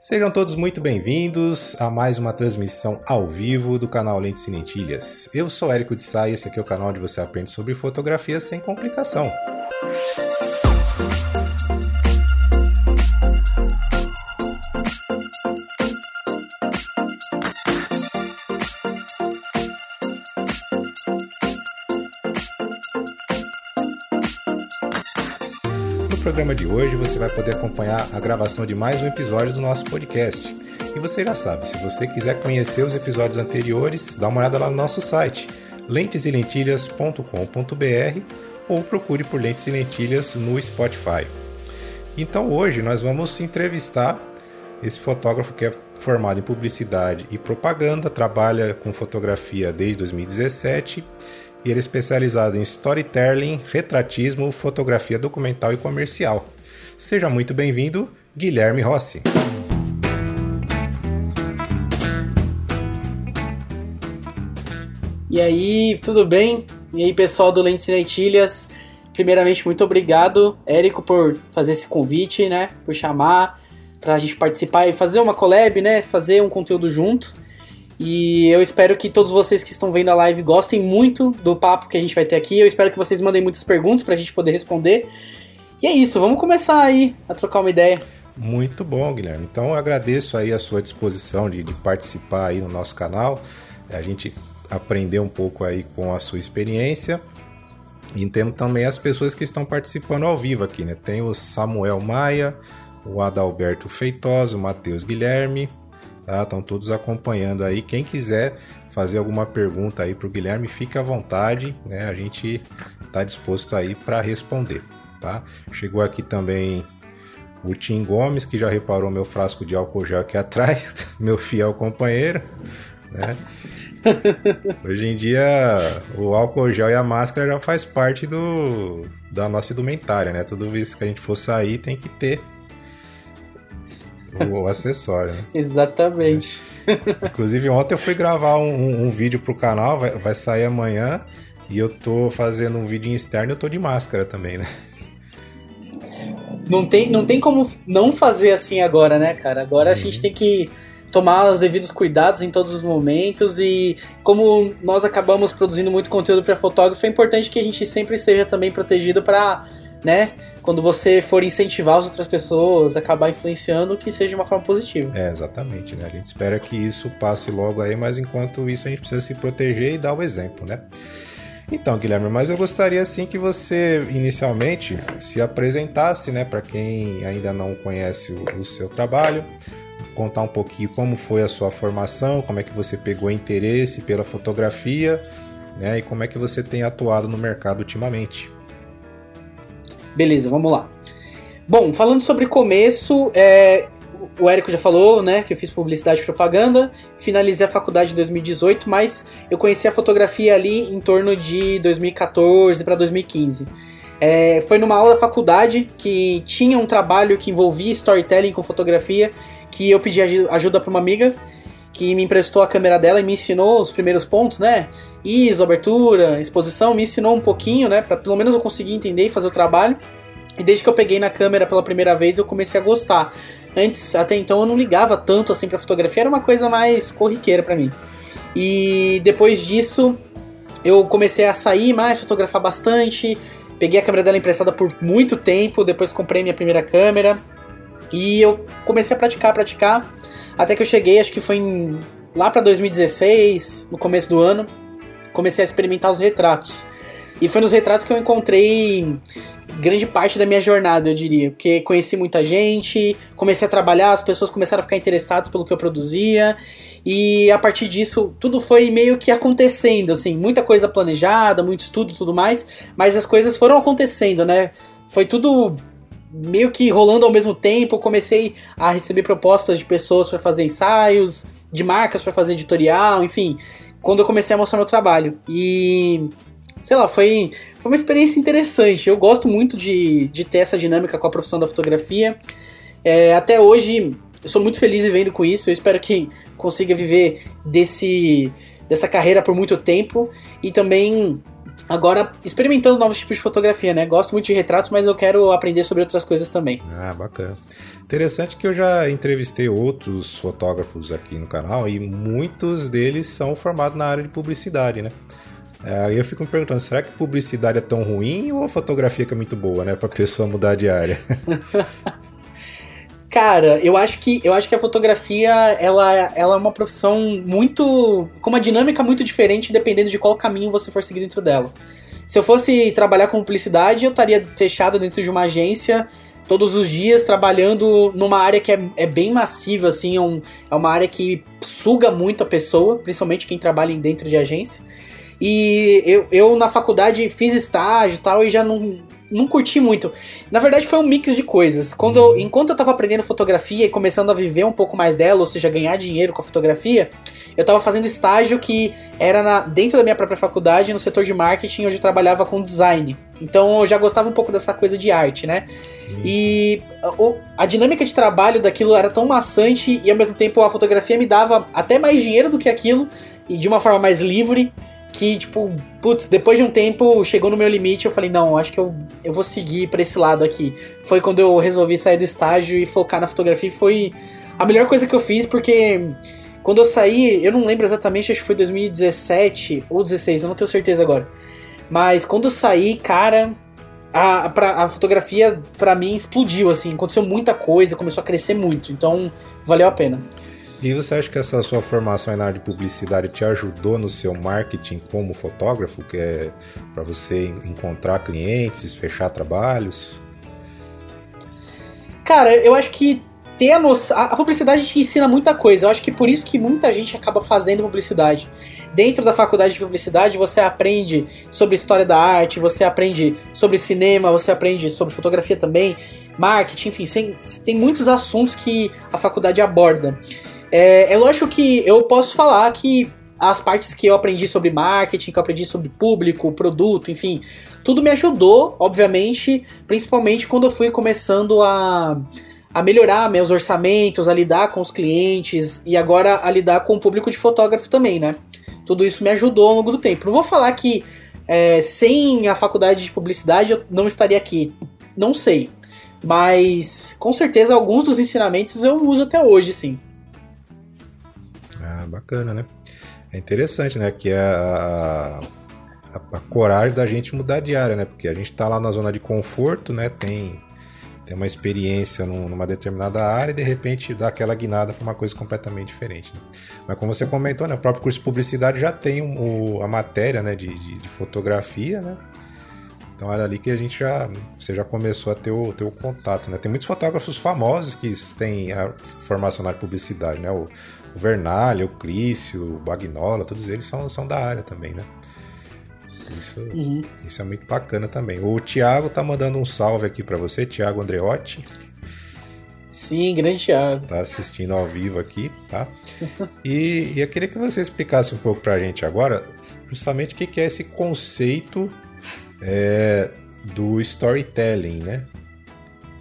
Sejam todos muito bem-vindos a mais uma transmissão ao vivo do canal Lentes e. Eu sou Érico de Sá e esse aqui é o canal onde você aprende sobre fotografia sem complicação. Programa de hoje você vai poder acompanhar a gravação de mais um episódio do nosso podcast. E você já sabe, se você quiser conhecer os episódios anteriores, dá uma olhada lá no nosso site, lenteselentilhas.com.br ou procure por Lentes e Lentilhas no Spotify. Então hoje nós vamos entrevistar esse fotógrafo que é formado em publicidade e propaganda, trabalha com fotografia desde 2017 e ele é especializado em storytelling, retratismo, fotografia documental e comercial. Seja muito bem-vindo, Guilherme Rossi. E aí, tudo bem? E aí, pessoal do Lentes e Lentilhas? Primeiramente, muito obrigado, Érico, por fazer esse convite, né? Por chamar para a gente participar e fazer uma collab, né? Fazer um conteúdo junto. E eu espero que todos vocês que estão vendo a live gostem muito do papo que a gente vai ter aqui. Eu espero que vocês mandem muitas perguntas para a gente poder responder. E é isso, vamos começar aí a trocar uma ideia. Muito bom, Guilherme. Então eu agradeço aí a sua disposição de, de participar aí no nosso canal. A gente aprender um pouco aí com a sua experiência. E temos também as pessoas que estão participando ao vivo aqui, né? Tem o Samuel Maia, o Adalberto Feitosa, o Matheus Guilherme, tá? Estão todos acompanhando aí. Quem quiser fazer alguma pergunta aí para o Guilherme, fique à vontade, né? A gente está disposto aí para responder, tá? Chegou aqui também o Tim Gomes, que já reparou meu frasco de álcool gel aqui atrás, meu fiel companheiro, né? Hoje em dia, o álcool gel e a máscara já faz parte do, da nossa indumentária, né? Tudo isso que a gente for sair tem que ter o, acessório, né? Exatamente. É. Inclusive, ontem eu fui gravar um, um, um vídeo pro canal, vai, vai sair amanhã, e eu tô fazendo um vídeo em externo e eu tô de máscara também, né? Não tem, não tem como não fazer assim agora, né, cara? Agora uhum. a gente uhum. tem que tomar os devidos cuidados em todos os momentos e como nós acabamos produzindo muito conteúdo para fotógrafo, é importante que a gente sempre esteja também protegido para né? Quando você for incentivar as outras pessoas, acabar influenciando, que seja de uma forma positiva. É, exatamente, né? A gente espera que isso passe logo aí, mas enquanto isso a gente precisa se proteger e dar o exemplo, né? Então, Guilherme, mas eu gostaria assim que você inicialmente se apresentasse, né, para quem ainda não conhece o, o, seu trabalho, contar um pouquinho como foi a sua formação, como é que você pegou interesse pela fotografia, né, e como é que você tem atuado no mercado ultimamente. Beleza, vamos lá. Bom, falando sobre começo, é, o Érico já falou, né, que eu fiz publicidade e propaganda, finalizei a faculdade em 2018, mas eu conheci a fotografia ali em torno de 2014 para 2015. É, foi numa aula da faculdade que tinha um trabalho que envolvia storytelling com fotografia, que eu pedi ajuda para uma amiga que me emprestou a câmera dela e me ensinou os primeiros pontos, né? ISO, abertura, exposição, me ensinou um pouquinho, né? Pra pelo menos eu conseguir entender e fazer o trabalho. E desde que eu peguei na câmera pela primeira vez, eu comecei a gostar. Antes, até então, eu não ligava tanto assim pra fotografia, era uma coisa mais corriqueira para mim. E depois disso, eu comecei a sair mais, fotografar bastante. Peguei a câmera dela emprestada por muito tempo, depois comprei minha primeira câmera. E eu comecei a praticar, praticar. Até que eu cheguei, acho que foi em, lá para 2016, no começo do ano, comecei a experimentar os retratos. E foi nos retratos que eu encontrei grande parte da minha jornada, eu diria. Porque conheci muita gente, comecei a trabalhar, as pessoas começaram a ficar interessadas pelo que eu produzia. E a partir disso, tudo foi meio que acontecendo, assim. Muita coisa planejada, muito estudo e tudo mais. Mas as coisas foram acontecendo, né? Foi tudo meio que rolando ao mesmo tempo, comecei a receber propostas de pessoas para fazer ensaios, de marcas para fazer editorial, enfim, quando eu comecei a mostrar meu trabalho. E sei lá, foi, foi uma experiência interessante. Eu gosto muito de, de ter essa dinâmica com a profissão da fotografia. É, até hoje, eu sou muito feliz vivendo com isso. Eu espero que consiga viver desse, dessa carreira por muito tempo e também agora experimentando novos tipos de fotografia, né? Gosto muito de retratos, mas eu quero aprender sobre outras coisas também. Ah, bacana. Interessante que eu já entrevistei outros fotógrafos aqui no canal e muitos deles são formados na área de publicidade, né? É, aí eu fico me perguntando, será que publicidade é tão ruim ou a fotografia que é muito boa, né? Pra pessoa mudar de área? Cara, eu acho que eu acho que a fotografia ela, ela é uma profissão muito com uma dinâmica muito diferente dependendo de qual caminho você for seguir dentro dela. Se eu fosse trabalhar com publicidade, eu estaria fechado dentro de uma agência todos os dias trabalhando numa área que é, é bem massiva, assim, é, um, é uma área que suga muito a pessoa, principalmente quem trabalha dentro de agência. E eu, eu na faculdade fiz estágio e tal, e já não, não curti muito. Na verdade, foi um mix de coisas. Quando eu, enquanto eu tava aprendendo fotografia e começando a viver um pouco mais dela, ou seja, ganhar dinheiro com a fotografia, eu tava fazendo estágio que era na, dentro da minha própria faculdade, no setor de marketing, onde eu trabalhava com design. Então eu já gostava um pouco dessa coisa de arte, né? Sim. E a, a dinâmica de trabalho daquilo era tão maçante e ao mesmo tempo a fotografia me dava até mais dinheiro do que aquilo e de uma forma mais livre que, tipo, putz, depois de um tempo chegou no meu limite, eu falei, não, acho que eu, eu vou seguir pra esse lado aqui. Foi quando eu resolvi sair do estágio e focar na fotografia e foi a melhor coisa que eu fiz, porque quando eu saí, eu não lembro exatamente, acho que foi 2017 ou 16, eu não tenho certeza agora. Mas quando eu saí, cara, a, a, a fotografia para mim explodiu, assim, aconteceu muita coisa, começou a crescer muito, então valeu a pena. E você acha que essa sua formação na área de publicidade te ajudou no seu marketing como fotógrafo, que é para você encontrar clientes, fechar trabalhos? Cara, eu acho que ter a noção. A publicidade te ensina muita coisa. Eu acho que por isso que muita gente acaba fazendo publicidade. Dentro da faculdade de publicidade, você aprende sobre história da arte, você aprende sobre cinema, você aprende sobre fotografia também, marketing, enfim, tem, tem muitos assuntos que a faculdade aborda. É, é lógico que eu posso falar que as partes que eu aprendi sobre marketing, que eu aprendi sobre público, produto, enfim, tudo me ajudou, obviamente, principalmente quando eu fui começando a, a melhorar meus orçamentos, a lidar com os clientes e agora a lidar com o público de fotógrafo também, né? Tudo isso me ajudou ao longo do tempo. Não vou falar que é, sem a faculdade de publicidade eu não estaria aqui, não sei. Mas com certeza alguns dos ensinamentos eu uso até hoje, sim bacana, né? É interessante, né? Que é a, a, a, coragem da gente mudar de área, né? Porque a gente tá lá na zona de conforto, né? Tem, tem uma experiência num, numa determinada área e de repente dá aquela guinada para uma coisa completamente diferente. Né? Mas como você comentou, né? O próprio curso de publicidade já tem o, a matéria né? de, de, de fotografia, né? Então era ali que a gente já, você já começou a ter o, ter o contato, né? Tem muitos fotógrafos famosos que têm a formação na publicidade, né? O, o Vernalha, o Clício, o Bagnola, todos eles são, são da área também, né? Isso, uhum. isso é muito bacana também. O Thiago tá mandando um salve aqui para você, Thiago Andreotti. Sim, grande Thiago. Tá assistindo ao vivo aqui, tá? e, e eu queria que você explicasse um pouco pra gente agora, justamente o que, que é esse conceito é, do storytelling, né?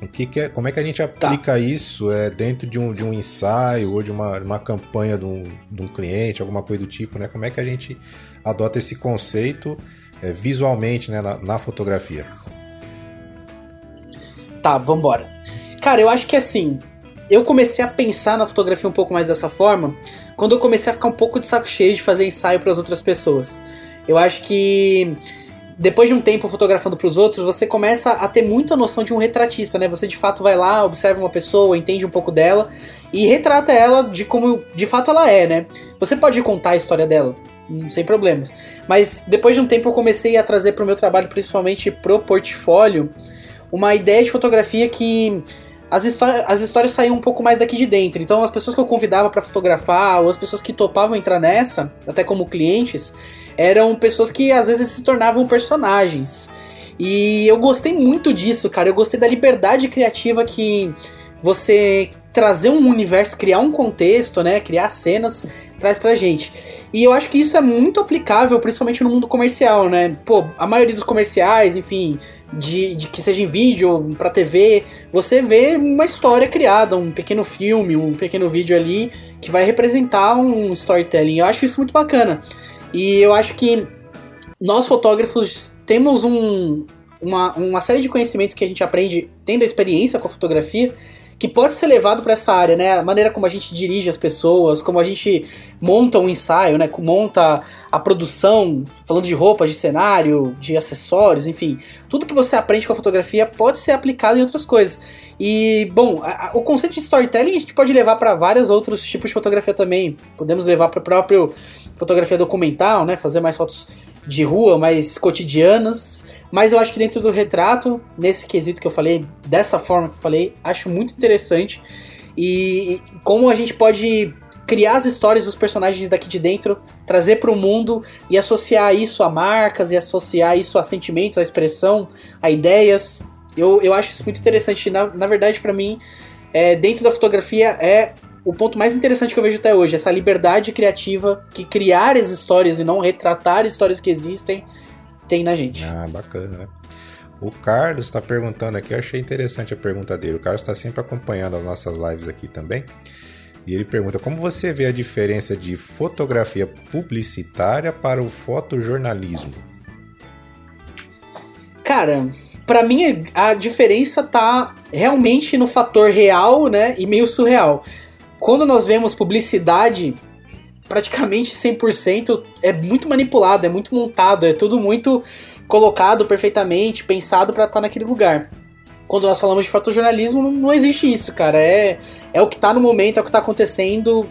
O que, que é, como é que a gente aplica tá. isso é, dentro de um, de um ensaio ou de uma, uma campanha de um, de um cliente, alguma coisa do tipo, né? Como é que a gente adota esse conceito é, visualmente né, na, na fotografia? Tá, vambora. Cara, eu acho que assim, eu comecei a pensar na fotografia um pouco mais dessa forma quando eu comecei a ficar um pouco de saco cheio de fazer ensaio para as outras pessoas. Eu acho que depois de um tempo fotografando para os outros, você começa a ter muita noção de um retratista, né? Você de fato vai lá, observa uma pessoa, entende um pouco dela e retrata ela de como de fato ela é, né? Você pode contar a história dela, hum, sem problemas. Mas depois de um tempo eu comecei a trazer para o meu trabalho, principalmente pro portfólio, uma ideia de fotografia que as, as histórias saíam um pouco mais daqui de dentro. Então, as pessoas que eu convidava para fotografar, ou as pessoas que topavam entrar nessa, até como clientes, eram pessoas que às vezes se tornavam personagens. E eu gostei muito disso, cara. Eu gostei da liberdade criativa que você trazer um universo, criar um contexto, né, criar cenas, traz pra gente. E eu acho que isso é muito aplicável, principalmente no mundo comercial, né? Pô, a maioria dos comerciais, enfim, de, de que seja em vídeo, pra TV, você vê uma história criada, um pequeno filme, um pequeno vídeo ali que vai representar um storytelling. Eu acho isso muito bacana. E eu acho que nós fotógrafos temos um, uma, uma série de conhecimentos que a gente aprende tendo a experiência com a fotografia que pode ser levado para essa área, né? A maneira como a gente dirige as pessoas, como a gente monta um ensaio, né? Monta a produção, falando de roupas, de cenário, de acessórios, enfim. Tudo que você aprende com a fotografia pode ser aplicado em outras coisas. E, bom, a, a, o conceito de storytelling a gente pode levar para vários outros tipos de fotografia também. Podemos levar para próprio fotografia documental, né? Fazer mais fotos de rua, mais cotidianas. Mas eu acho que dentro do retrato, nesse quesito que eu falei, dessa forma que eu falei, acho muito interessante. E como a gente pode criar as histórias dos personagens daqui de dentro, trazer para o mundo e associar isso a marcas e associar isso a sentimentos, a expressão, a ideias. Eu, eu acho isso muito interessante. Na, na verdade, para mim, é, dentro da fotografia é o ponto mais interessante que eu vejo até hoje, essa liberdade criativa que criar as histórias e não retratar histórias que existem tem na gente. Ah, bacana, né? O Carlos está perguntando aqui, eu achei interessante a pergunta dele. O Carlos está sempre acompanhando as nossas lives aqui também. E ele pergunta: como você vê a diferença de fotografia publicitária para o fotojornalismo? Cara, para mim a diferença tá realmente no fator real, né, e meio surreal. Quando nós vemos publicidade praticamente 100% é muito manipulado, é muito montado, é tudo muito colocado perfeitamente, pensado para estar tá naquele lugar. Quando nós falamos de fotojornalismo, não existe isso, cara. É, é o que tá no momento, é o que tá acontecendo.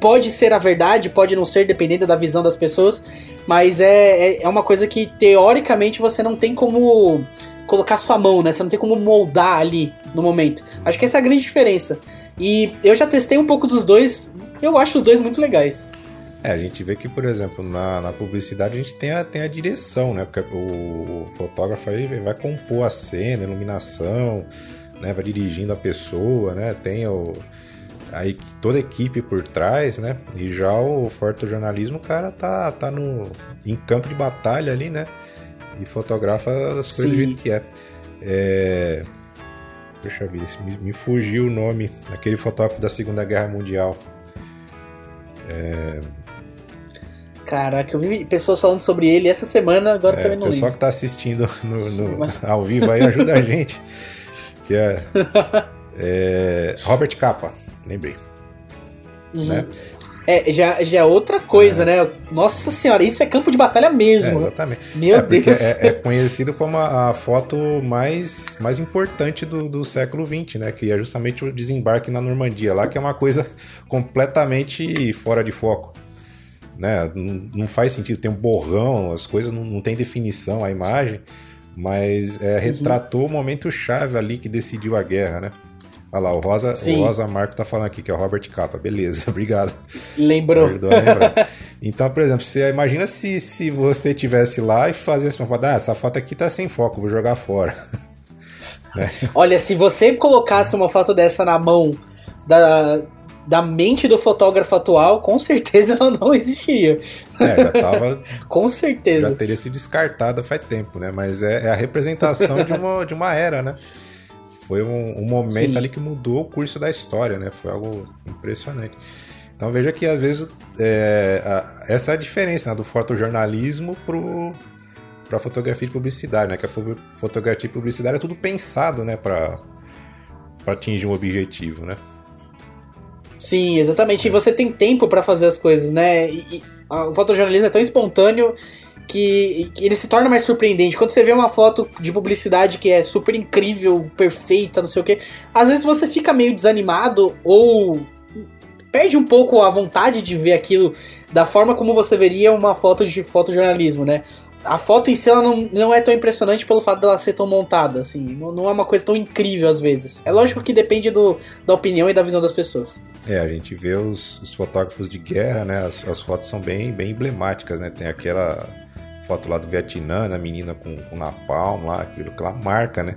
Pode ser a verdade, pode não ser, dependendo da visão das pessoas, mas é, é, é uma coisa que teoricamente você não tem como colocar sua mão, né? Você não tem como moldar ali no momento. Acho que essa é a grande diferença. E eu já testei um pouco dos dois, eu acho os dois muito legais. É, a gente vê que, por exemplo, na, na publicidade a gente tem a, tem a direção, né? Porque o, o fotógrafo aí vai compor a cena, a iluminação, né? Vai dirigindo a pessoa, né? Tem o, aí toda a equipe por trás, né? E já o fotojornalismo, o cara tá, tá no, em campo de batalha ali, né? E fotografa as coisas Sim. do jeito que é. é... Deixa eu ver, me, me fugiu o nome daquele fotógrafo da Segunda Guerra Mundial. É... Caraca, eu vi pessoas falando sobre ele essa semana, agora é, também não O pessoal que tá assistindo no, no, Mas... ao vivo aí ajuda a gente. Que é, é Robert Capa, lembrei. Uhum. Né? É, já, já é outra coisa, é. né? Nossa senhora, isso é campo de batalha mesmo. É, exatamente. Meu é Deus. É, é, conhecido como a, a, foto mais, mais importante do, do século XX, né? Que é justamente o desembarque na Normandia, lá que é uma coisa completamente fora de foco. Né? Não, não faz sentido, tem um borrão, as coisas não, não tem definição, a imagem, mas é, retratou uhum. o momento chave ali que decidiu a guerra, né? Olha lá, o Rosa, o Rosa Marco tá falando aqui que é o Robert Capa. Beleza, obrigado. Lembrou. então, por exemplo, você imagina se, se você tivesse lá e fazesse uma foto, ah, essa foto aqui tá sem foco, vou jogar fora. né? Olha, se você colocasse uma foto dessa na mão da, da mente do fotógrafo atual, com certeza ela não existiria. É, já tava. com certeza. Já teria sido descartada faz tempo, né? Mas é, é a representação de uma, de uma era, né? Foi um, um momento Sim. ali que mudou o curso da história, né? Foi algo impressionante. Então veja que às vezes é, a, essa é a diferença né, do fotojornalismo para a fotografia de publicidade, né? Que a fotografia de publicidade é tudo pensado, né? Para atingir um objetivo, né? Sim, exatamente. É. E você tem tempo para fazer as coisas, né? E, e, a, o fotojornalismo é tão espontâneo que, que, ele se torna mais surpreendente. Quando você vê uma foto de publicidade que é super incrível, perfeita, não sei o que, às vezes você fica meio desanimado ou perde um pouco a vontade de ver aquilo da forma como você veria uma foto de fotojornalismo, né? A foto em si ela não, não é tão impressionante pelo fato dela ser tão montada, assim, não, não é uma coisa tão incrível às vezes. É lógico que depende do, da opinião e da visão das pessoas. É, a gente vê os, os fotógrafos de guerra, né? As, as fotos são bem, bem emblemáticas, né? Tem aquela foto lá do Vietnã, a menina com, com napalm lá, aquilo, aquela marca, né?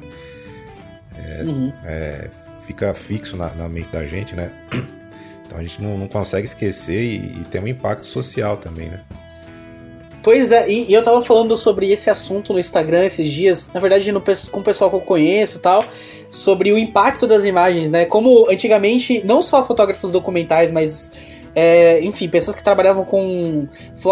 É, uhum. é, fica fixo na, na, mente da gente, né? Então a gente não, não consegue esquecer e, e, tem um impacto social também, né? Pois é, e, e, eu tava falando sobre esse assunto no Instagram esses dias, na verdade no, com o pessoal que eu conheço e tal, sobre o impacto das imagens, né? Como antigamente, não só fotógrafos documentais, mas é, enfim, pessoas que trabalhavam com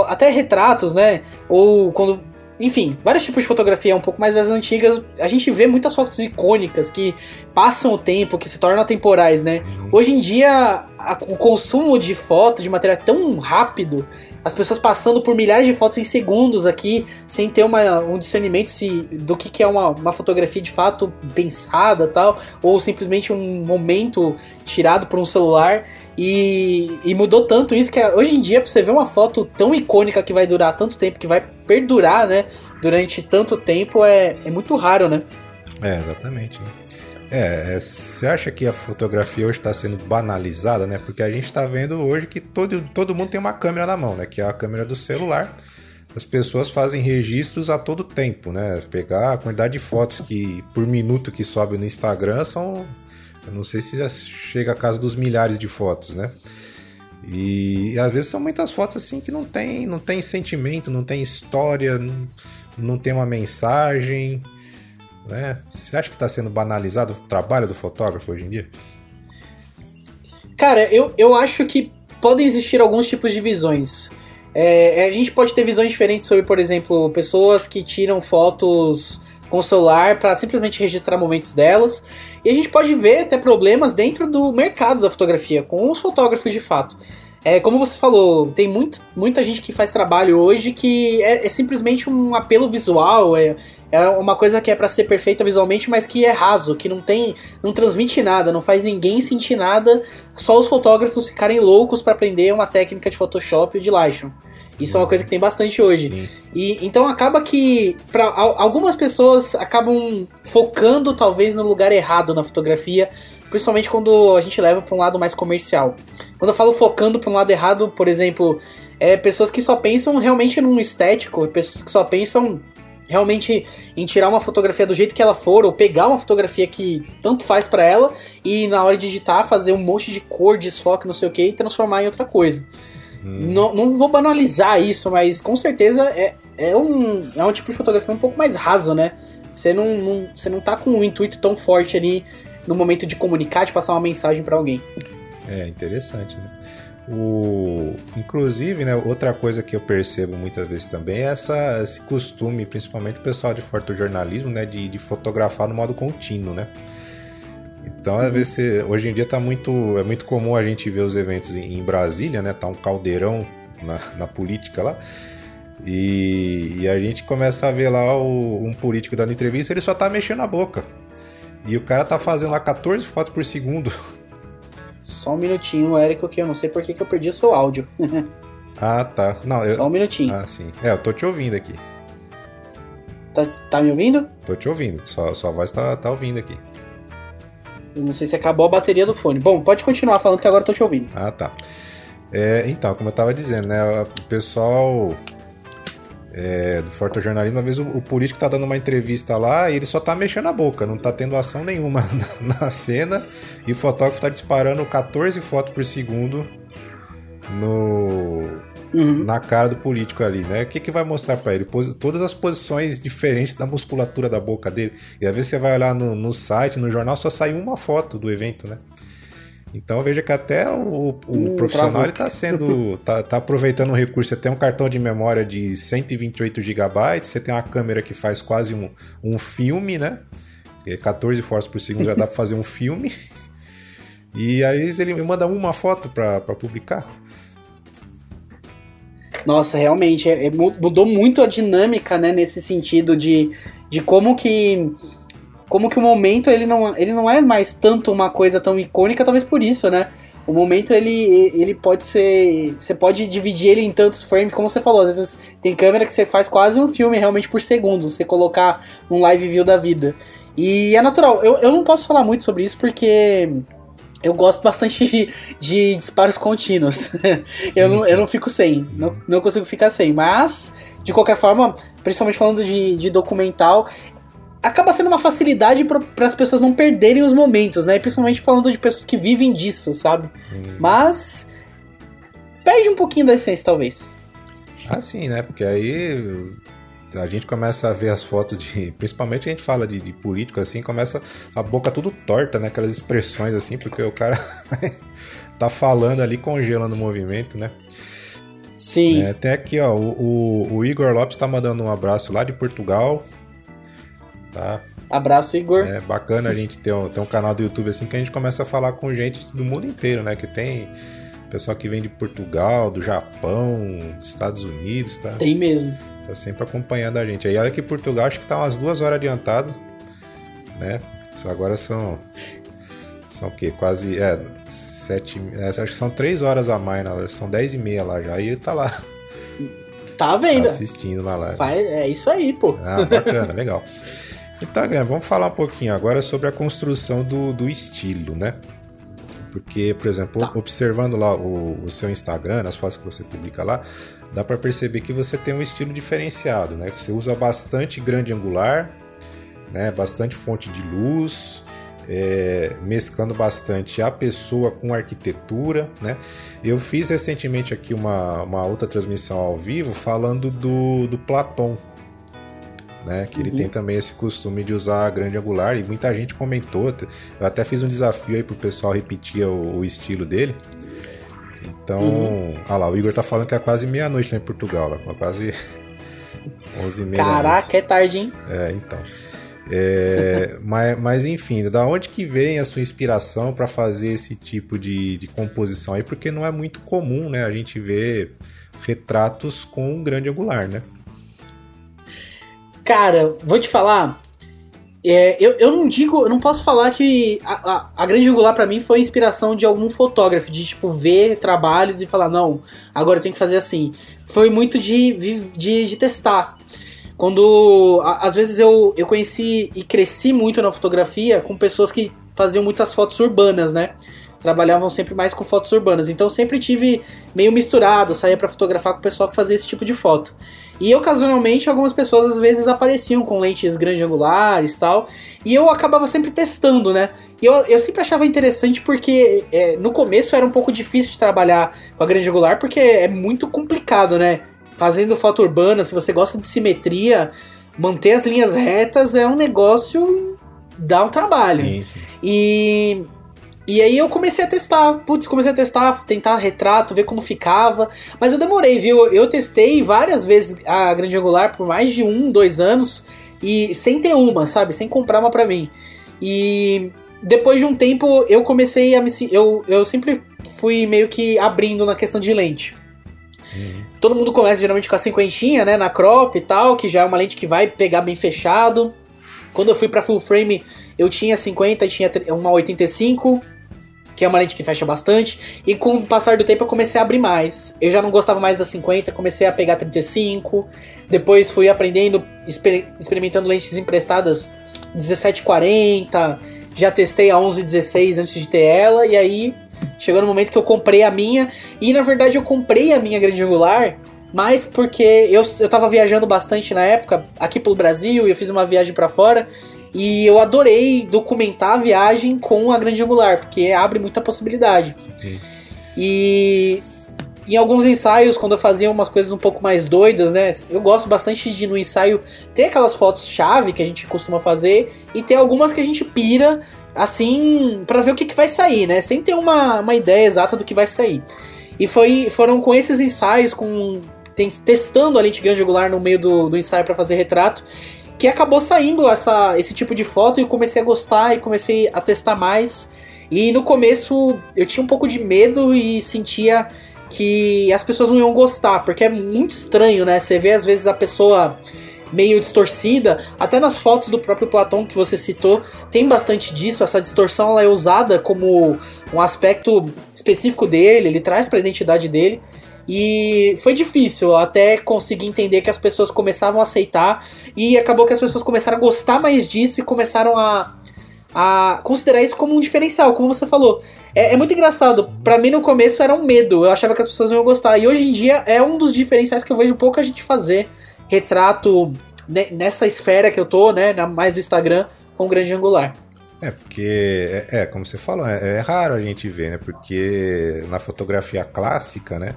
até retratos, né? Ou quando enfim, vários tipos de fotografia um pouco mais das antigas. A gente vê muitas fotos icônicas que passam o tempo, que se tornam atemporais, né? Hoje em dia, a, o consumo de foto, de material é tão rápido, as pessoas passando por milhares de fotos em segundos aqui, sem ter uma, um discernimento se, do que, que é uma, uma fotografia de fato pensada tal, ou simplesmente um momento tirado por um celular. E, e mudou tanto isso que hoje em dia, pra você ver uma foto tão icônica que vai durar tanto tempo, que vai perdurar, né, durante tanto tempo, é, é muito raro, né? É, exatamente. É, é, você acha que a fotografia hoje está sendo banalizada, né? Porque a gente está vendo hoje que todo, todo mundo tem uma câmera na mão, né? Que é a câmera do celular. As pessoas fazem registros a todo tempo, né? Pegar a quantidade de fotos que por minuto que sobe no Instagram são eu não sei se já chega a casa dos milhares de fotos, né? E, e às vezes são muitas fotos assim que não tem, não tem sentimento, não tem história, não, não tem uma mensagem, né? Você acha que está sendo banalizado o trabalho do fotógrafo hoje em dia? Cara, eu, eu acho que podem existir alguns tipos de visões. É, a gente pode ter visões diferentes sobre, por exemplo, pessoas que tiram fotos com o celular para simplesmente registrar momentos delas. E a gente pode ver até problemas dentro do mercado da fotografia, com os fotógrafos de fato. É, como você falou, tem muito, muita gente que faz trabalho hoje que é, é simplesmente um apelo visual, é, é uma coisa que é para ser perfeita visualmente, mas que é raso, que não tem, não transmite nada, não faz ninguém sentir nada, só os fotógrafos ficarem loucos para aprender uma técnica de Photoshop e de Lightroom. Isso é uma coisa que tem bastante hoje. E então acaba que para algumas pessoas acabam focando talvez no lugar errado na fotografia, principalmente quando a gente leva para um lado mais comercial. Quando eu falo focando para um lado errado, por exemplo, é pessoas que só pensam realmente num estético, pessoas que só pensam realmente em tirar uma fotografia do jeito que ela for, ou pegar uma fotografia que tanto faz para ela e na hora de digitar fazer um monte de cor, desfoque, não sei o que e transformar em outra coisa. Hum. Não, não vou banalizar isso, mas com certeza é, é, um, é um tipo de fotografia um pouco mais raso, né? Você não, não, você não tá com um intuito tão forte ali no momento de comunicar, de passar uma mensagem para alguém. É interessante, né? O, inclusive, né, outra coisa que eu percebo muitas vezes também é essa, esse costume, principalmente o pessoal de fotojornalismo, né, de, de fotografar no modo contínuo, né? Então, às vezes, hoje em dia tá muito, é muito comum a gente ver os eventos em, em Brasília, né? Tá um caldeirão na, na política lá. E, e, a gente começa a ver lá o, um político dando entrevista, ele só tá mexendo a boca. E o cara tá fazendo lá 14 fotos por segundo. Só um minutinho, Érico, que eu não sei por que, que eu perdi o seu áudio. ah, tá. Não, eu... Só um minutinho. Ah, sim. É, eu tô te ouvindo aqui. Tá, tá me ouvindo? Tô te ouvindo. Sua, sua voz tá, tá ouvindo aqui. Eu não sei se acabou a bateria do fone. Bom, pode continuar falando que agora eu tô te ouvindo. Ah, tá. É, então, como eu tava dizendo, né? O pessoal é, do fotojornalismo, às vezes o, o, político tá dando uma entrevista lá e ele só tá mexendo a boca, não tá tendo ação nenhuma na, na cena e o fotógrafo tá disparando 14 fotos por segundo no, uhum. na cara do político ali, né? O que, que vai mostrar para ele? Todas as posições diferentes da musculatura da boca dele. E às vezes você vai olhar no, no site, no jornal, só sai uma foto do evento, né? Então veja que até o, o hum, profissional está sendo tá, tá, aproveitando um recurso. Você tem um cartão de memória de 128 GB, você tem uma câmera que faz quase um, um filme, né? 14 fotos por segundo já dá para fazer um filme. E aí ele manda uma foto para publicar. Nossa, realmente, é, é, mudou muito a dinâmica, né, nesse sentido de, de como que como que o momento ele não, ele não é mais tanto uma coisa tão icônica, talvez por isso, né? O momento ele, ele pode ser. Você pode dividir ele em tantos frames, como você falou, às vezes tem câmera que você faz quase um filme realmente por segundo, você colocar um live view da vida. E é natural, eu, eu não posso falar muito sobre isso porque eu gosto bastante de, de disparos contínuos. Sim, eu, não, sim. eu não fico sem, não, não consigo ficar sem. Mas, de qualquer forma, principalmente falando de, de documental, acaba sendo uma facilidade para as pessoas não perderem os momentos, né? Principalmente falando de pessoas que vivem disso, sabe? Hum. Mas perde um pouquinho da essência, talvez. Ah, sim, né? Porque aí a gente começa a ver as fotos de. Principalmente a gente fala de, de, político assim, começa a boca tudo torta, né? Aquelas expressões assim, porque o cara tá falando ali congelando o movimento, né? Sim. É, tem aqui, ó, o, o, o Igor Lopes tá mandando um abraço lá de Portugal. Tá? Abraço, Igor. É bacana a gente ter um, ter um canal do YouTube assim que a gente começa a falar com gente do mundo inteiro, né? Que tem pessoal que vem de Portugal, do Japão, dos Estados Unidos, tá? Tem mesmo. Tá sempre acompanhando a gente. Aí olha que Portugal acho que tá umas duas horas adiantado, né? Só agora são. São o quê? Quase. É, sete. É, acho que são três horas a mais, na São dez e meia lá já. E ele tá lá. Tá vendo? Tá assistindo na live. Faz, é isso aí, pô. Ah, bacana, legal. Então, Guilherme, vamos falar um pouquinho agora sobre a construção do, do estilo, né? Porque, por exemplo, tá. observando lá o, o, seu Instagram, as fotos que você publica lá, dá para perceber que você tem um estilo diferenciado, né? Você usa bastante grande angular, né? Bastante fonte de luz, é, mesclando bastante a pessoa com a arquitetura, né? Eu fiz recentemente aqui uma, uma outra transmissão ao vivo falando do, do Platon, né? Que uhum. ele tem também esse costume de usar grande angular e muita gente comentou. Eu até fiz um desafio aí pro pessoal repetir o, o estilo dele. Então, uhum. ah lá, o Igor tá falando que é quase meia-noite lá em Portugal, lá, quase 11 e meia. Caraca, é tarde, hein? É, então. É, mas, mas enfim, da onde que vem a sua inspiração para fazer esse tipo de, de composição aí? Porque não é muito comum, né? A gente ver retratos com um grande angular, né? Cara, vou te falar. É, eu, eu não digo, eu não posso falar que a, a, a grande angular para mim foi inspiração de algum fotógrafo, de tipo ver trabalhos e falar, não, agora eu tenho que fazer assim. Foi muito de, de, de testar. Quando. às vezes eu, eu conheci e cresci muito na fotografia com pessoas que faziam muitas fotos urbanas, né? Trabalhavam sempre mais com fotos urbanas. Então sempre tive meio misturado, saía para fotografar com o pessoal que fazia esse tipo de foto. E ocasionalmente algumas pessoas às vezes apareciam com lentes grande angulares e tal. E eu acabava sempre testando, né? E eu, eu sempre achava interessante porque é, no começo era um pouco difícil de trabalhar com a grande angular porque é muito complicado, né? fazendo foto urbana, se você gosta de simetria, manter as linhas retas é um negócio. dá um trabalho. Sim, sim. E. E aí eu comecei a testar, putz, comecei a testar, tentar retrato, ver como ficava. Mas eu demorei, viu? Eu testei várias vezes a grande angular por mais de um, dois anos e sem ter uma, sabe? Sem comprar uma pra mim. E depois de um tempo eu comecei a me. Eu, eu sempre fui meio que abrindo na questão de lente. Uhum. Todo mundo começa geralmente com a cinquentinha, né, na crop e tal, que já é uma lente que vai pegar bem fechado. Quando eu fui para full frame, eu tinha 50 e tinha uma 85, que é uma lente que fecha bastante. E com o passar do tempo eu comecei a abrir mais. Eu já não gostava mais da 50, comecei a pegar 35. Depois fui aprendendo, exper experimentando lentes emprestadas 1740. Já testei a 1116 antes de ter ela e aí Chegou no momento que eu comprei a minha, e na verdade eu comprei a minha grande angular, mas porque eu, eu tava viajando bastante na época, aqui pelo Brasil, e eu fiz uma viagem para fora, e eu adorei documentar a viagem com a grande angular, porque abre muita possibilidade. Sim. E em alguns ensaios, quando eu fazia umas coisas um pouco mais doidas, né? Eu gosto bastante de no ensaio ter aquelas fotos-chave que a gente costuma fazer e ter algumas que a gente pira, assim, para ver o que, que vai sair, né? Sem ter uma, uma ideia exata do que vai sair. E foi, foram com esses ensaios, com tem, testando a lente grande angular no meio do, do ensaio para fazer retrato, que acabou saindo essa, esse tipo de foto e eu comecei a gostar e comecei a testar mais. E no começo eu tinha um pouco de medo e sentia que as pessoas não iam gostar, porque é muito estranho, né? Você vê às vezes a pessoa meio distorcida, até nas fotos do próprio Platão que você citou, tem bastante disso, essa distorção ela é usada como um aspecto específico dele, ele traz para a identidade dele. E foi difícil até conseguir entender que as pessoas começavam a aceitar e acabou que as pessoas começaram a gostar mais disso e começaram a a considerar isso como um diferencial, como você falou. É, é muito engraçado. Para mim, no começo, era um medo. Eu achava que as pessoas não iam gostar. E hoje em dia, é um dos diferenciais que eu vejo pouca gente fazer. Retrato nessa esfera que eu tô, né? Mais do Instagram, com grande angular. É, porque, é, é como você falou, é, é, raro a gente ver, né? Porque na fotografia clássica, né?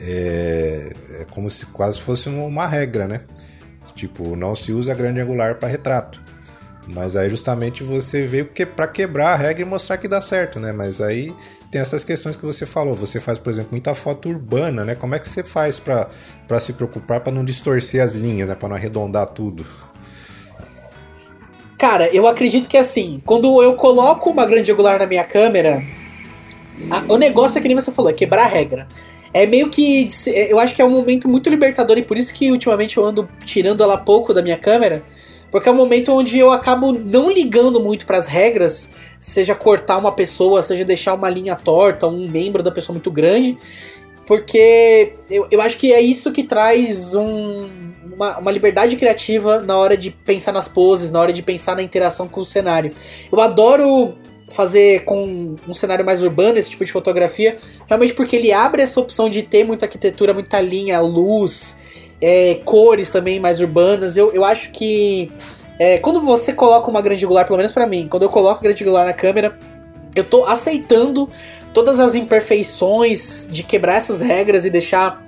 É, é como se quase fosse uma regra, né? Tipo, não se usa grande angular para retrato. Mas aí justamente você veio que para quebrar a regra e mostrar que dá certo, né? Mas aí tem essas questões que você falou. Você faz, por exemplo, muita foto urbana, né? Como é que você faz para se preocupar para não distorcer as linhas, né? Para não arredondar tudo? Cara, eu acredito que assim, quando eu coloco uma grande angular na minha câmera, a, o negócio é que nem você falou, é quebrar a regra. É meio que. Eu acho que é um momento muito libertador e por isso que ultimamente eu ando tirando ela pouco da minha câmera porque é um momento onde eu acabo não ligando muito para as regras, seja cortar uma pessoa, seja deixar uma linha torta, um membro da pessoa muito grande, porque eu, eu acho que é isso que traz um, uma, uma liberdade criativa na hora de pensar nas poses, na hora de pensar na interação com o cenário. Eu adoro fazer com um cenário mais urbano esse tipo de fotografia, realmente porque ele abre essa opção de ter muita arquitetura, muita linha, luz, é, cores também mais urbanas. Eu, eu acho que é, quando você coloca uma grande angular, pelo menos para mim, quando eu coloco a grande angular na câmera, eu tô aceitando todas as imperfeições de quebrar essas regras e deixar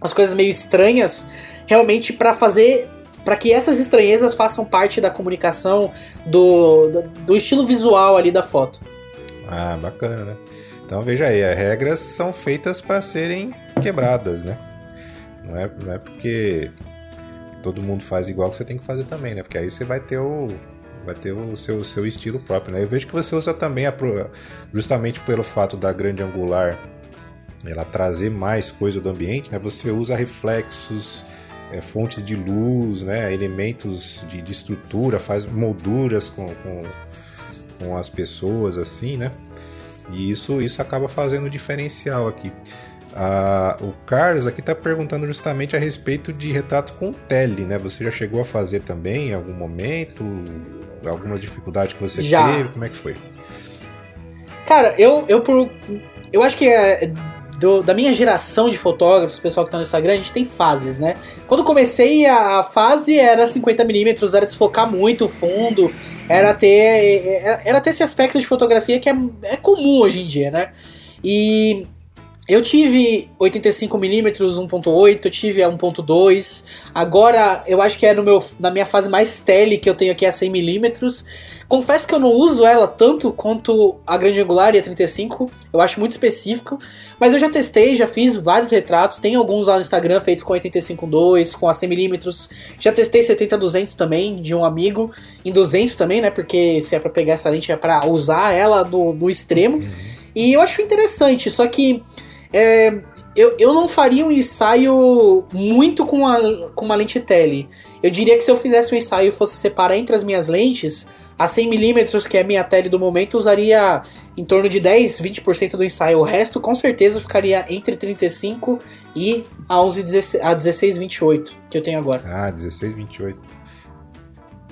as coisas meio estranhas, realmente para fazer para que essas estranhezas façam parte da comunicação do, do, estilo visual ali da foto. Ah, bacana, né? Então veja aí, as regras são feitas para serem quebradas, né? Não é, não é porque todo mundo faz igual que você tem que fazer também, né? Porque aí você vai ter o vai ter o seu, seu estilo próprio, né? Eu vejo que você usa também a, justamente pelo fato da grande angular ela trazer mais coisa do ambiente, né? Você usa reflexos, é, fontes de luz, né? Elementos de, de estrutura, faz molduras com, com, com as pessoas assim, né? E isso, isso acaba fazendo diferencial aqui. Ah, o Carlos aqui está perguntando justamente a respeito de retrato com tele, né? Você já chegou a fazer também em algum momento? Algumas dificuldades que você já. teve? Como é que foi? Cara, eu, eu por. Eu acho que é do, da minha geração de fotógrafos, pessoal que tá no Instagram, a gente tem fases, né? Quando comecei, a fase era 50mm, era desfocar muito o fundo, era ter, era ter esse aspecto de fotografia que é, é comum hoje em dia, né? E eu tive 85mm 1.8, eu tive a 1.2. Agora eu acho que é no meu, na minha fase mais tele que eu tenho aqui a 100mm. Confesso que eu não uso ela tanto quanto a grande angular e a 35. Eu acho muito específico, mas eu já testei, já fiz vários retratos, tem alguns lá no Instagram feitos com 85.2, com a 100mm. Já testei 70-200 também de um amigo em 200 também, né? Porque se é para pegar essa lente é para usar ela no, no extremo. Uhum. E eu acho interessante, só que é, eu, eu não faria um ensaio muito com, a, com uma lente tele. Eu diria que se eu fizesse um ensaio e fosse separar entre as minhas lentes, a 100mm, que é a minha tele do momento, usaria em torno de 10, 20% do ensaio. O resto, com certeza, ficaria entre 35 e a 11, 16, a 16, 28, que eu tenho agora. Ah, 16, 28.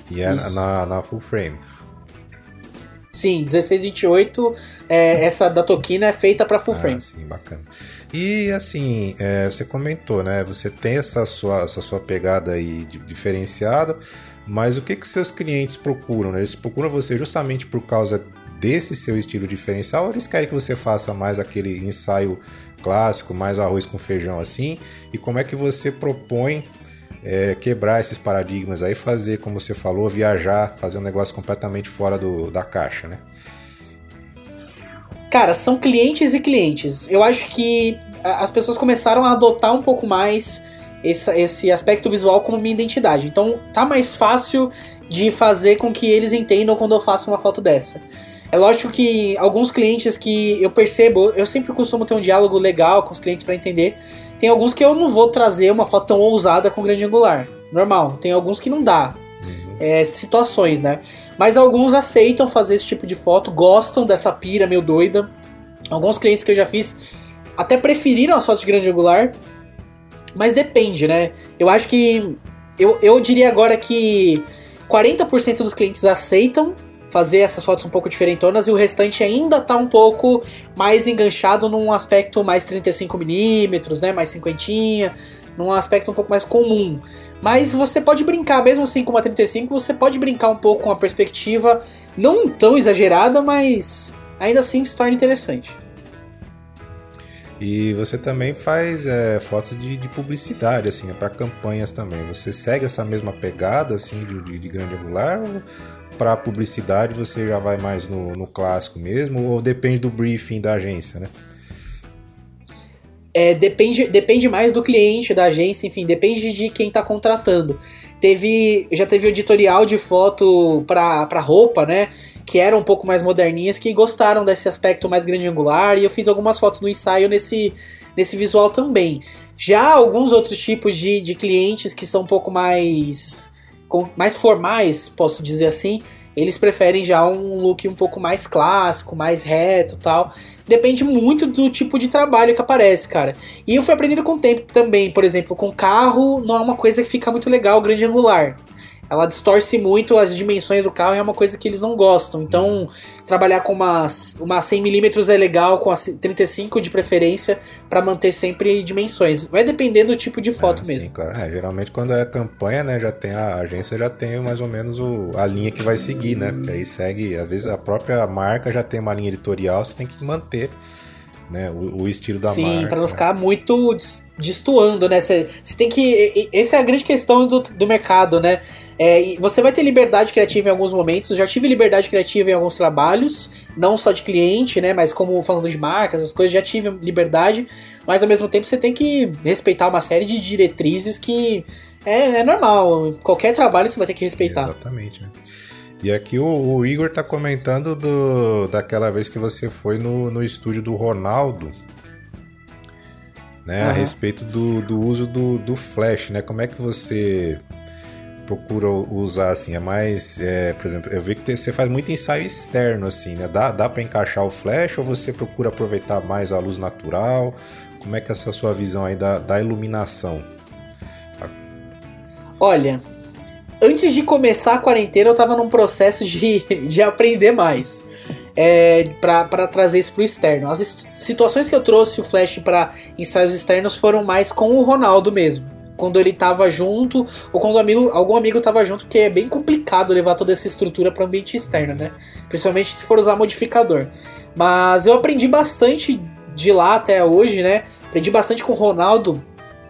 E é na, na full frame. Sim, 1628, é, essa da Tokina é feita para full ah, frame. Sim, bacana. E assim, é, você comentou, né? Você tem essa sua, essa sua pegada aí diferenciada, mas o que que seus clientes procuram? Né? Eles procuram você justamente por causa desse seu estilo diferencial ou eles querem que você faça mais aquele ensaio clássico, mais arroz com feijão assim? E como é que você propõe é, quebrar esses paradigmas aí, fazer, como você falou, viajar, fazer um negócio completamente fora do, da caixa, né? Cara, são clientes e clientes. Eu acho que as pessoas começaram a adotar um pouco mais esse, esse aspecto visual como minha identidade. Então tá mais fácil de fazer com que eles entendam quando eu faço uma foto dessa. É lógico que alguns clientes que eu percebo, eu sempre costumo ter um diálogo legal com os clientes para entender. Tem alguns que eu não vou trazer uma foto tão ousada com grande angular. Normal. Tem alguns que não dá. Uhum. É, situações, né? Mas alguns aceitam fazer esse tipo de foto, gostam dessa pira meio doida. Alguns clientes que eu já fiz até preferiram as fotos de grande angular. Mas depende, né? Eu acho que. Eu, eu diria agora que 40% dos clientes aceitam fazer essas fotos um pouco diferentonas e o restante ainda tá um pouco mais enganchado num aspecto mais 35mm, né, mais cinquentinha, num aspecto um pouco mais comum. Mas você pode brincar, mesmo assim com uma 35, você pode brincar um pouco com a perspectiva não tão exagerada, mas ainda assim se torna interessante. E você também faz é, fotos de, de, publicidade, assim, né, para campanhas também. Você segue essa mesma pegada, assim, de, de grande angular? Ou para publicidade você já vai mais no, no clássico mesmo ou depende do briefing da agência, né? É, depende, depende mais do cliente, da agência, enfim, depende de quem está contratando. Teve, já teve editorial de foto para roupa, né? Que eram um pouco mais moderninhas, que gostaram desse aspecto mais grande angular, e eu fiz algumas fotos no ensaio nesse, nesse visual também. Já alguns outros tipos de, de clientes que são um pouco mais, mais formais, posso dizer assim, eles preferem já um look um pouco mais clássico, mais reto tal. Depende muito do tipo de trabalho que aparece, cara. E eu fui aprendendo com o tempo também. Por exemplo, com carro não é uma coisa que fica muito legal, grande angular ela distorce muito as dimensões do carro e é uma coisa que eles não gostam. Então, trabalhar com uma, uma 100mm é legal, com a 35 de preferência, para manter sempre dimensões. Vai depender do tipo de foto é, mesmo. Sim, claro. É, geralmente quando é campanha, né, já tem a, a agência já tem mais ou menos o, a linha que vai seguir, né? Porque aí segue, às vezes a própria marca já tem uma linha editorial, você tem que manter né, o, o estilo da Sim, marca. Sim, para não ficar muito destoando, né? Você tem que. Essa é a grande questão do, do mercado, né? É, você vai ter liberdade criativa em alguns momentos. Já tive liberdade criativa em alguns trabalhos, não só de cliente, né? Mas como falando de marcas, as coisas, já tive liberdade. Mas ao mesmo tempo você tem que respeitar uma série de diretrizes que é, é normal. Qualquer trabalho você vai ter que respeitar. Exatamente, né? E aqui o, o, Igor tá comentando do, daquela vez que você foi no, no estúdio do Ronaldo, né? Uhum. A respeito do, do uso do, do flash, né? Como é que você procura usar assim? É mais, é, por exemplo, eu vi que você faz muito ensaio externo assim, né? Dá, dá para encaixar o flash ou você procura aproveitar mais a luz natural? Como é que é essa sua visão aí da, da iluminação? Olha, antes de começar a quarentena, eu tava num processo de, de aprender mais. É, para trazer isso pro externo. As situações que eu trouxe o Flash para ensaios externos foram mais com o Ronaldo mesmo. Quando ele tava junto, ou quando amigo, algum amigo tava junto, porque é bem complicado levar toda essa estrutura para ambiente externo, né? Principalmente se for usar modificador. Mas eu aprendi bastante de lá até hoje, né? Aprendi bastante com o Ronaldo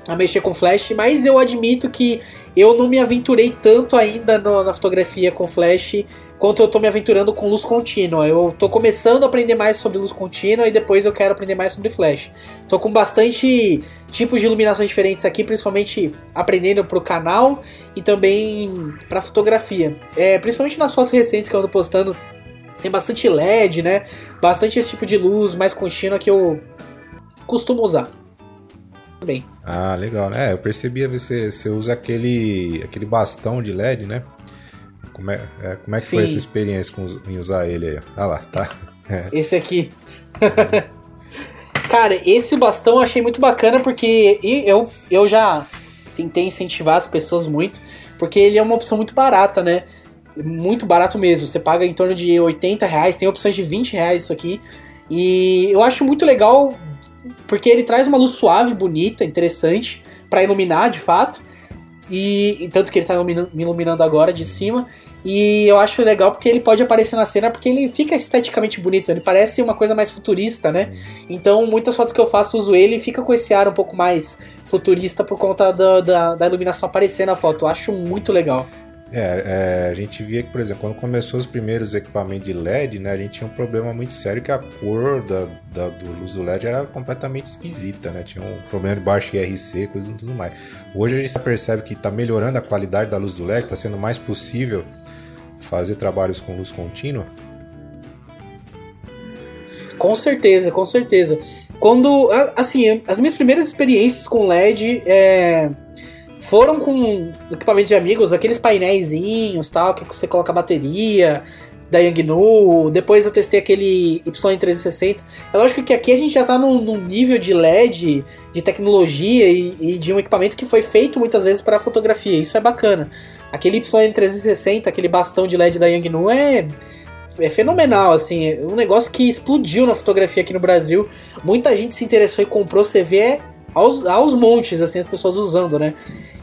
a mexer com flash, mas eu admito que eu não me aventurei tanto ainda no, na fotografia com flash quanto eu tô me aventurando com luz contínua. Eu tô começando a aprender mais sobre luz contínua e depois eu quero aprender mais sobre flash. Tô com bastante tipos de iluminações diferentes aqui, principalmente aprendendo pro canal e também pra fotografia. É, principalmente nas fotos recentes que eu ando postando, tem bastante LED, né? Bastante esse tipo de luz mais contínua que eu costumo usar Ah, legal, né? Eu percebi, você, você usa aquele, aquele bastão de LED, né? Como é, é como é que Sim. foi essa experiência com, em usar ele aí? Ah lá, tá. É. Esse aqui. Cara, esse bastão eu achei muito bacana porque eu, eu já tentei incentivar as pessoas muito, porque ele é uma opção muito barata, né? Muito barato mesmo. Você paga em torno de 80 reais, tem opções de 20 reais isso aqui. E eu acho muito legal porque ele traz uma luz suave, bonita, interessante para iluminar de fato. E, e, tanto que ele está me iluminando agora de cima. E eu acho legal porque ele pode aparecer na cena porque ele fica esteticamente bonito. Ele parece uma coisa mais futurista, né? Então, muitas fotos que eu faço uso ele e fica com esse ar um pouco mais futurista por conta da, da, da iluminação aparecer na foto. Eu acho muito legal. É, é, a gente via que, por exemplo, quando começou os primeiros equipamentos de LED, né, a gente tinha um problema muito sério que a cor da, da do luz do LED era completamente esquisita, né? Tinha um problema de baixo IRC, coisa e tudo mais. Hoje a gente percebe que está melhorando a qualidade da luz do LED, está sendo mais possível fazer trabalhos com luz contínua. Com certeza, com certeza. Quando, assim, as minhas primeiras experiências com LED é foram com equipamentos de amigos, aqueles painéisinhos tal, que você coloca bateria da Yangnu. Depois eu testei aquele Y360. É lógico que aqui a gente já está num, num, nível de LED, de tecnologia e, e, de um equipamento que foi feito muitas vezes para fotografia. Isso é bacana. Aquele Y360, aquele bastão de LED da Yangnu é é fenomenal, assim, é um negócio que explodiu na fotografia aqui no Brasil. Muita gente se interessou e comprou, você vê aos, aos montes, assim, as pessoas usando, né?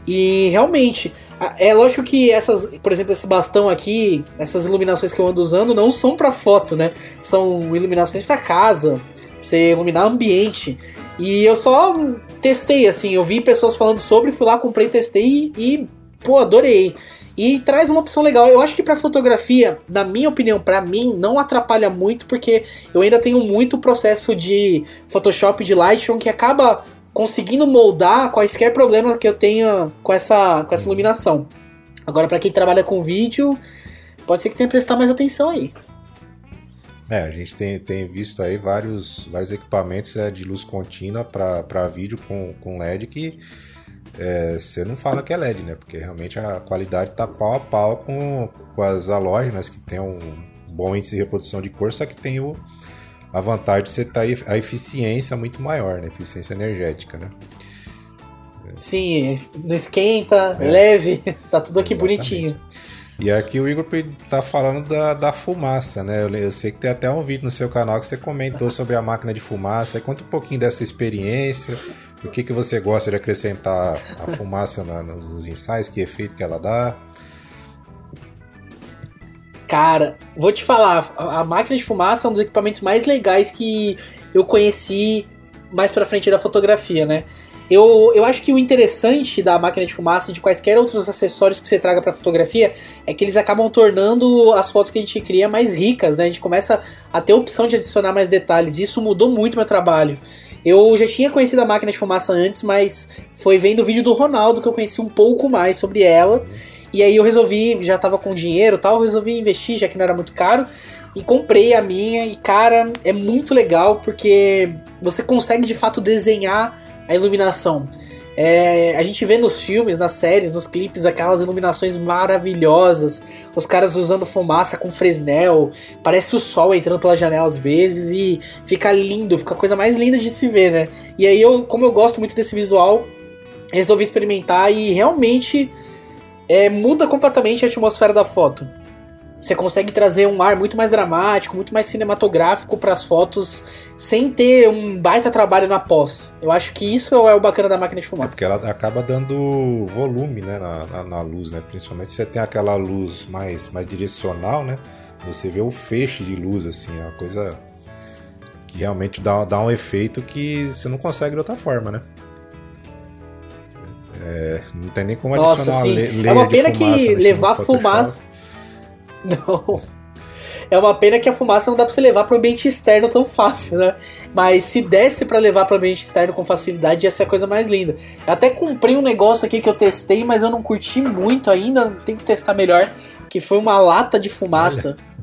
E realmente, é lógico que essas, por exemplo, esse bastão aqui, essas iluminações que eu ando usando não são para foto, né? São iluminações para casa, pra você iluminar ambiente. E eu só testei assim, eu vi pessoas falando sobre, fui lá, comprei, testei e pô, adorei. E traz uma opção legal. Eu acho que para fotografia, na minha opinião, para mim, não atrapalha muito, porque eu ainda tenho muito processo de Photoshop de Lightroom que acaba conseguindo moldar quaisquer problemas que eu tenha com essa, com essa iluminação. Agora, para quem trabalha com vídeo, pode ser que tenha que prestar mais atenção aí. É, a gente tem, tem visto aí vários, vários equipamentos é, de luz contínua para vídeo com, com LED que é, você não fala que é LED, né? Porque realmente a qualidade tá pau a pau com, com as halógenas, que tem um bom índice de reprodução de cor, só que tem o, a vantagem de você ter a eficiência muito maior, né? Eficiência energética, né? Sim, não esquenta, é. leve, tá tudo aqui Exatamente. bonitinho. E aqui o Igor tá falando da, da fumaça, né? Eu, eu, sei que tem até um vídeo no seu canal que você comentou sobre a máquina de fumaça. Conta um pouquinho dessa experiência, o que, que você gosta de acrescentar a fumaça na, nos ensaios, que efeito que ela dá. Cara, vou te falar, a máquina de fumaça é um dos equipamentos mais legais que eu conheci mais pra frente da fotografia, né? Eu, eu acho que o interessante da máquina de fumaça e de quaisquer outros acessórios que você traga para fotografia é que eles acabam tornando as fotos que a gente cria mais ricas, né? A gente começa a ter a opção de adicionar mais detalhes. Isso mudou muito meu trabalho. Eu já tinha conhecido a máquina de fumaça antes, mas foi vendo o vídeo do Ronaldo que eu conheci um pouco mais sobre ela. E aí eu resolvi, já tava com dinheiro tal, resolvi investir, já que não era muito caro. E comprei a minha, e cara, é muito legal porque você consegue de fato desenhar a iluminação. É, a gente vê nos filmes, nas séries, nos clipes, aquelas iluminações maravilhosas, os caras usando fumaça com fresnel, parece o sol entrando pela janela às vezes e fica lindo, fica a coisa mais linda de se ver, né? E aí eu, como eu gosto muito desse visual, resolvi experimentar e realmente é, muda completamente a atmosfera da foto. Você consegue trazer um ar muito mais dramático, muito mais cinematográfico para as fotos, sem ter um baita trabalho na pós. Eu acho que isso é o bacana da máquina de fumaça. É porque ela acaba dando volume né, na, na, na luz, né? Principalmente se você tem aquela luz mais, mais direcional, né? Você vê o feixe de luz, assim, é uma coisa que realmente dá, dá um efeito que você não consegue de outra forma, né? É, não tem nem como Nossa, adicionar sim. É uma pena que levar fumaça Não. É uma pena que a fumaça não dá pra você levar pro ambiente externo tão fácil, né? Mas se desse para levar pro ambiente externo com facilidade, ia ser a coisa mais linda. Eu até comprei um negócio aqui que eu testei, mas eu não curti muito ainda, tem que testar melhor. Que foi uma lata de fumaça. Olha.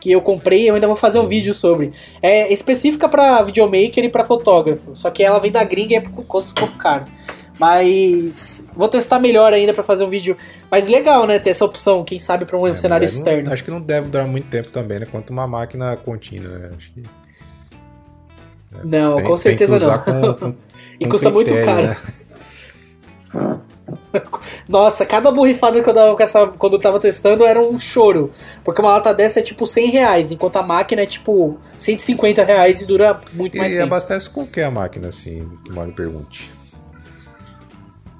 Que eu comprei eu ainda vou fazer um vídeo sobre. É específica para videomaker e para fotógrafo. Só que ela vem da gringa e é custo um pouco caro. Mas vou testar melhor ainda para fazer um vídeo mais legal, né? Ter essa opção, quem sabe para um é, cenário externo. Não, acho que não deve durar muito tempo também, né? Quanto uma máquina contínua, né? Acho que... É, não, tem, com certeza não. Com, com, e custa critério, muito caro. Né? Nossa, cada borrifada que eu dava essa, quando eu tava testando era um choro. Porque uma lata dessa é tipo 100 reais, enquanto a máquina é tipo 150 reais e dura muito mais e tempo. E abastece com que a máquina, assim, que o Mário pergunte?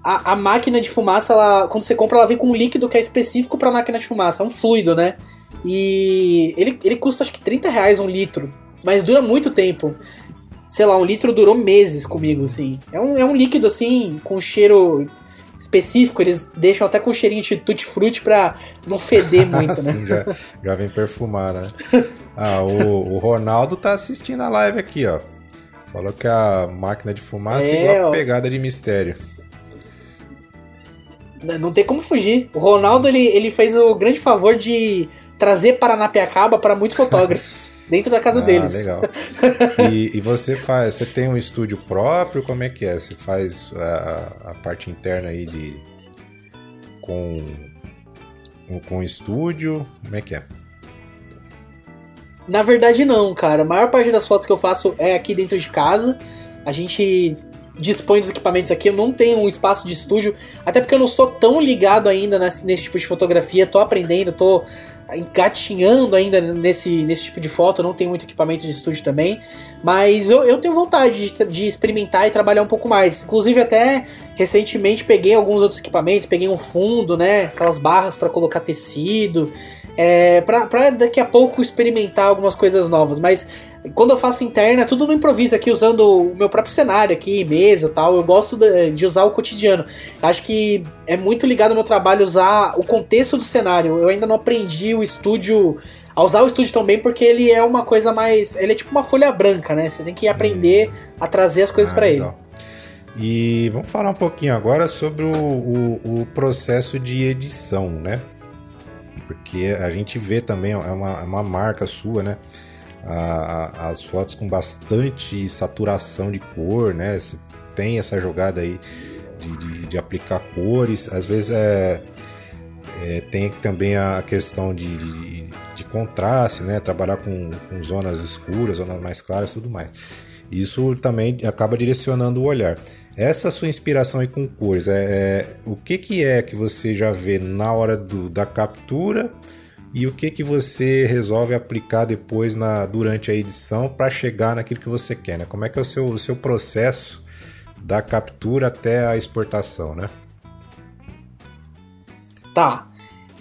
A, a, máquina de fumaça, ela, quando você compra, ela vem com um líquido que é específico para máquina de fumaça, é um fluido, né? E ele, ele custa acho que 30 reais um litro, mas dura muito tempo. Sei lá, um litro durou meses comigo, assim. É um, é um líquido, assim, com cheiro específico, eles deixam até com cheirinho de tutti-frutti pra não feder muito, né? Sim, já, já vem perfumar, né? Ah, o, o Ronaldo tá assistindo a live aqui, ó. Falou que a máquina de fumaça é, é igual a pegada de mistério. Né, não tem como fugir. O Ronaldo ele, ele fez o grande favor de trazer Paranapiacaba para muitos fotógrafos dentro da casa ah, deles. legal. E, e, você faz, você tem um estúdio próprio? Como é que é? Você faz a, a parte interna aí de com com estúdio? Como é que é? Na verdade não, cara. A maior parte das fotos que eu faço é aqui dentro de casa. A gente dispõe dos equipamentos aqui, eu não tenho um espaço de estúdio, até porque eu não sou tão ligado ainda nesse, nesse tipo de fotografia, tô aprendendo, tô engatinhando ainda nesse, nesse tipo de foto, não tenho muito equipamento de estúdio também, mas eu, eu tenho vontade de, de, experimentar e trabalhar um pouco mais. Inclusive, até recentemente peguei alguns outros equipamentos, peguei um fundo, né? Aquelas barras para colocar tecido. É, pra, pra daqui a pouco experimentar algumas coisas novas. Mas quando eu faço interna, tudo no improviso aqui, usando o meu próprio cenário aqui, mesa tal. Eu gosto de, de, usar o cotidiano. Acho que é muito ligado ao meu trabalho usar o contexto do cenário. Eu ainda não aprendi o estúdio. A usar o estúdio também, porque ele é uma coisa mais. Ele é tipo uma folha branca, né? Você tem que aprender a trazer as coisas ah, para ele. E vamos falar um pouquinho agora sobre o, o, o processo de edição, né? Porque a gente vê também, é uma, é uma marca sua, né? A, a, as fotos com bastante saturação de cor, né? Você tem essa jogada aí de, de, de aplicar cores, às vezes é, é, tem também a questão de, de, de contraste, né? Trabalhar com, com, zonas escuras, zonas mais claras, tudo mais. Isso também acaba direcionando o olhar. Essa sua inspiração aí com cores, é, é, o que, que é que você já vê na hora do, da captura e o que, que você resolve aplicar depois na, durante a edição para chegar naquilo que você quer, né? Como é que é o seu, o seu processo da captura até a exportação, né? Tá.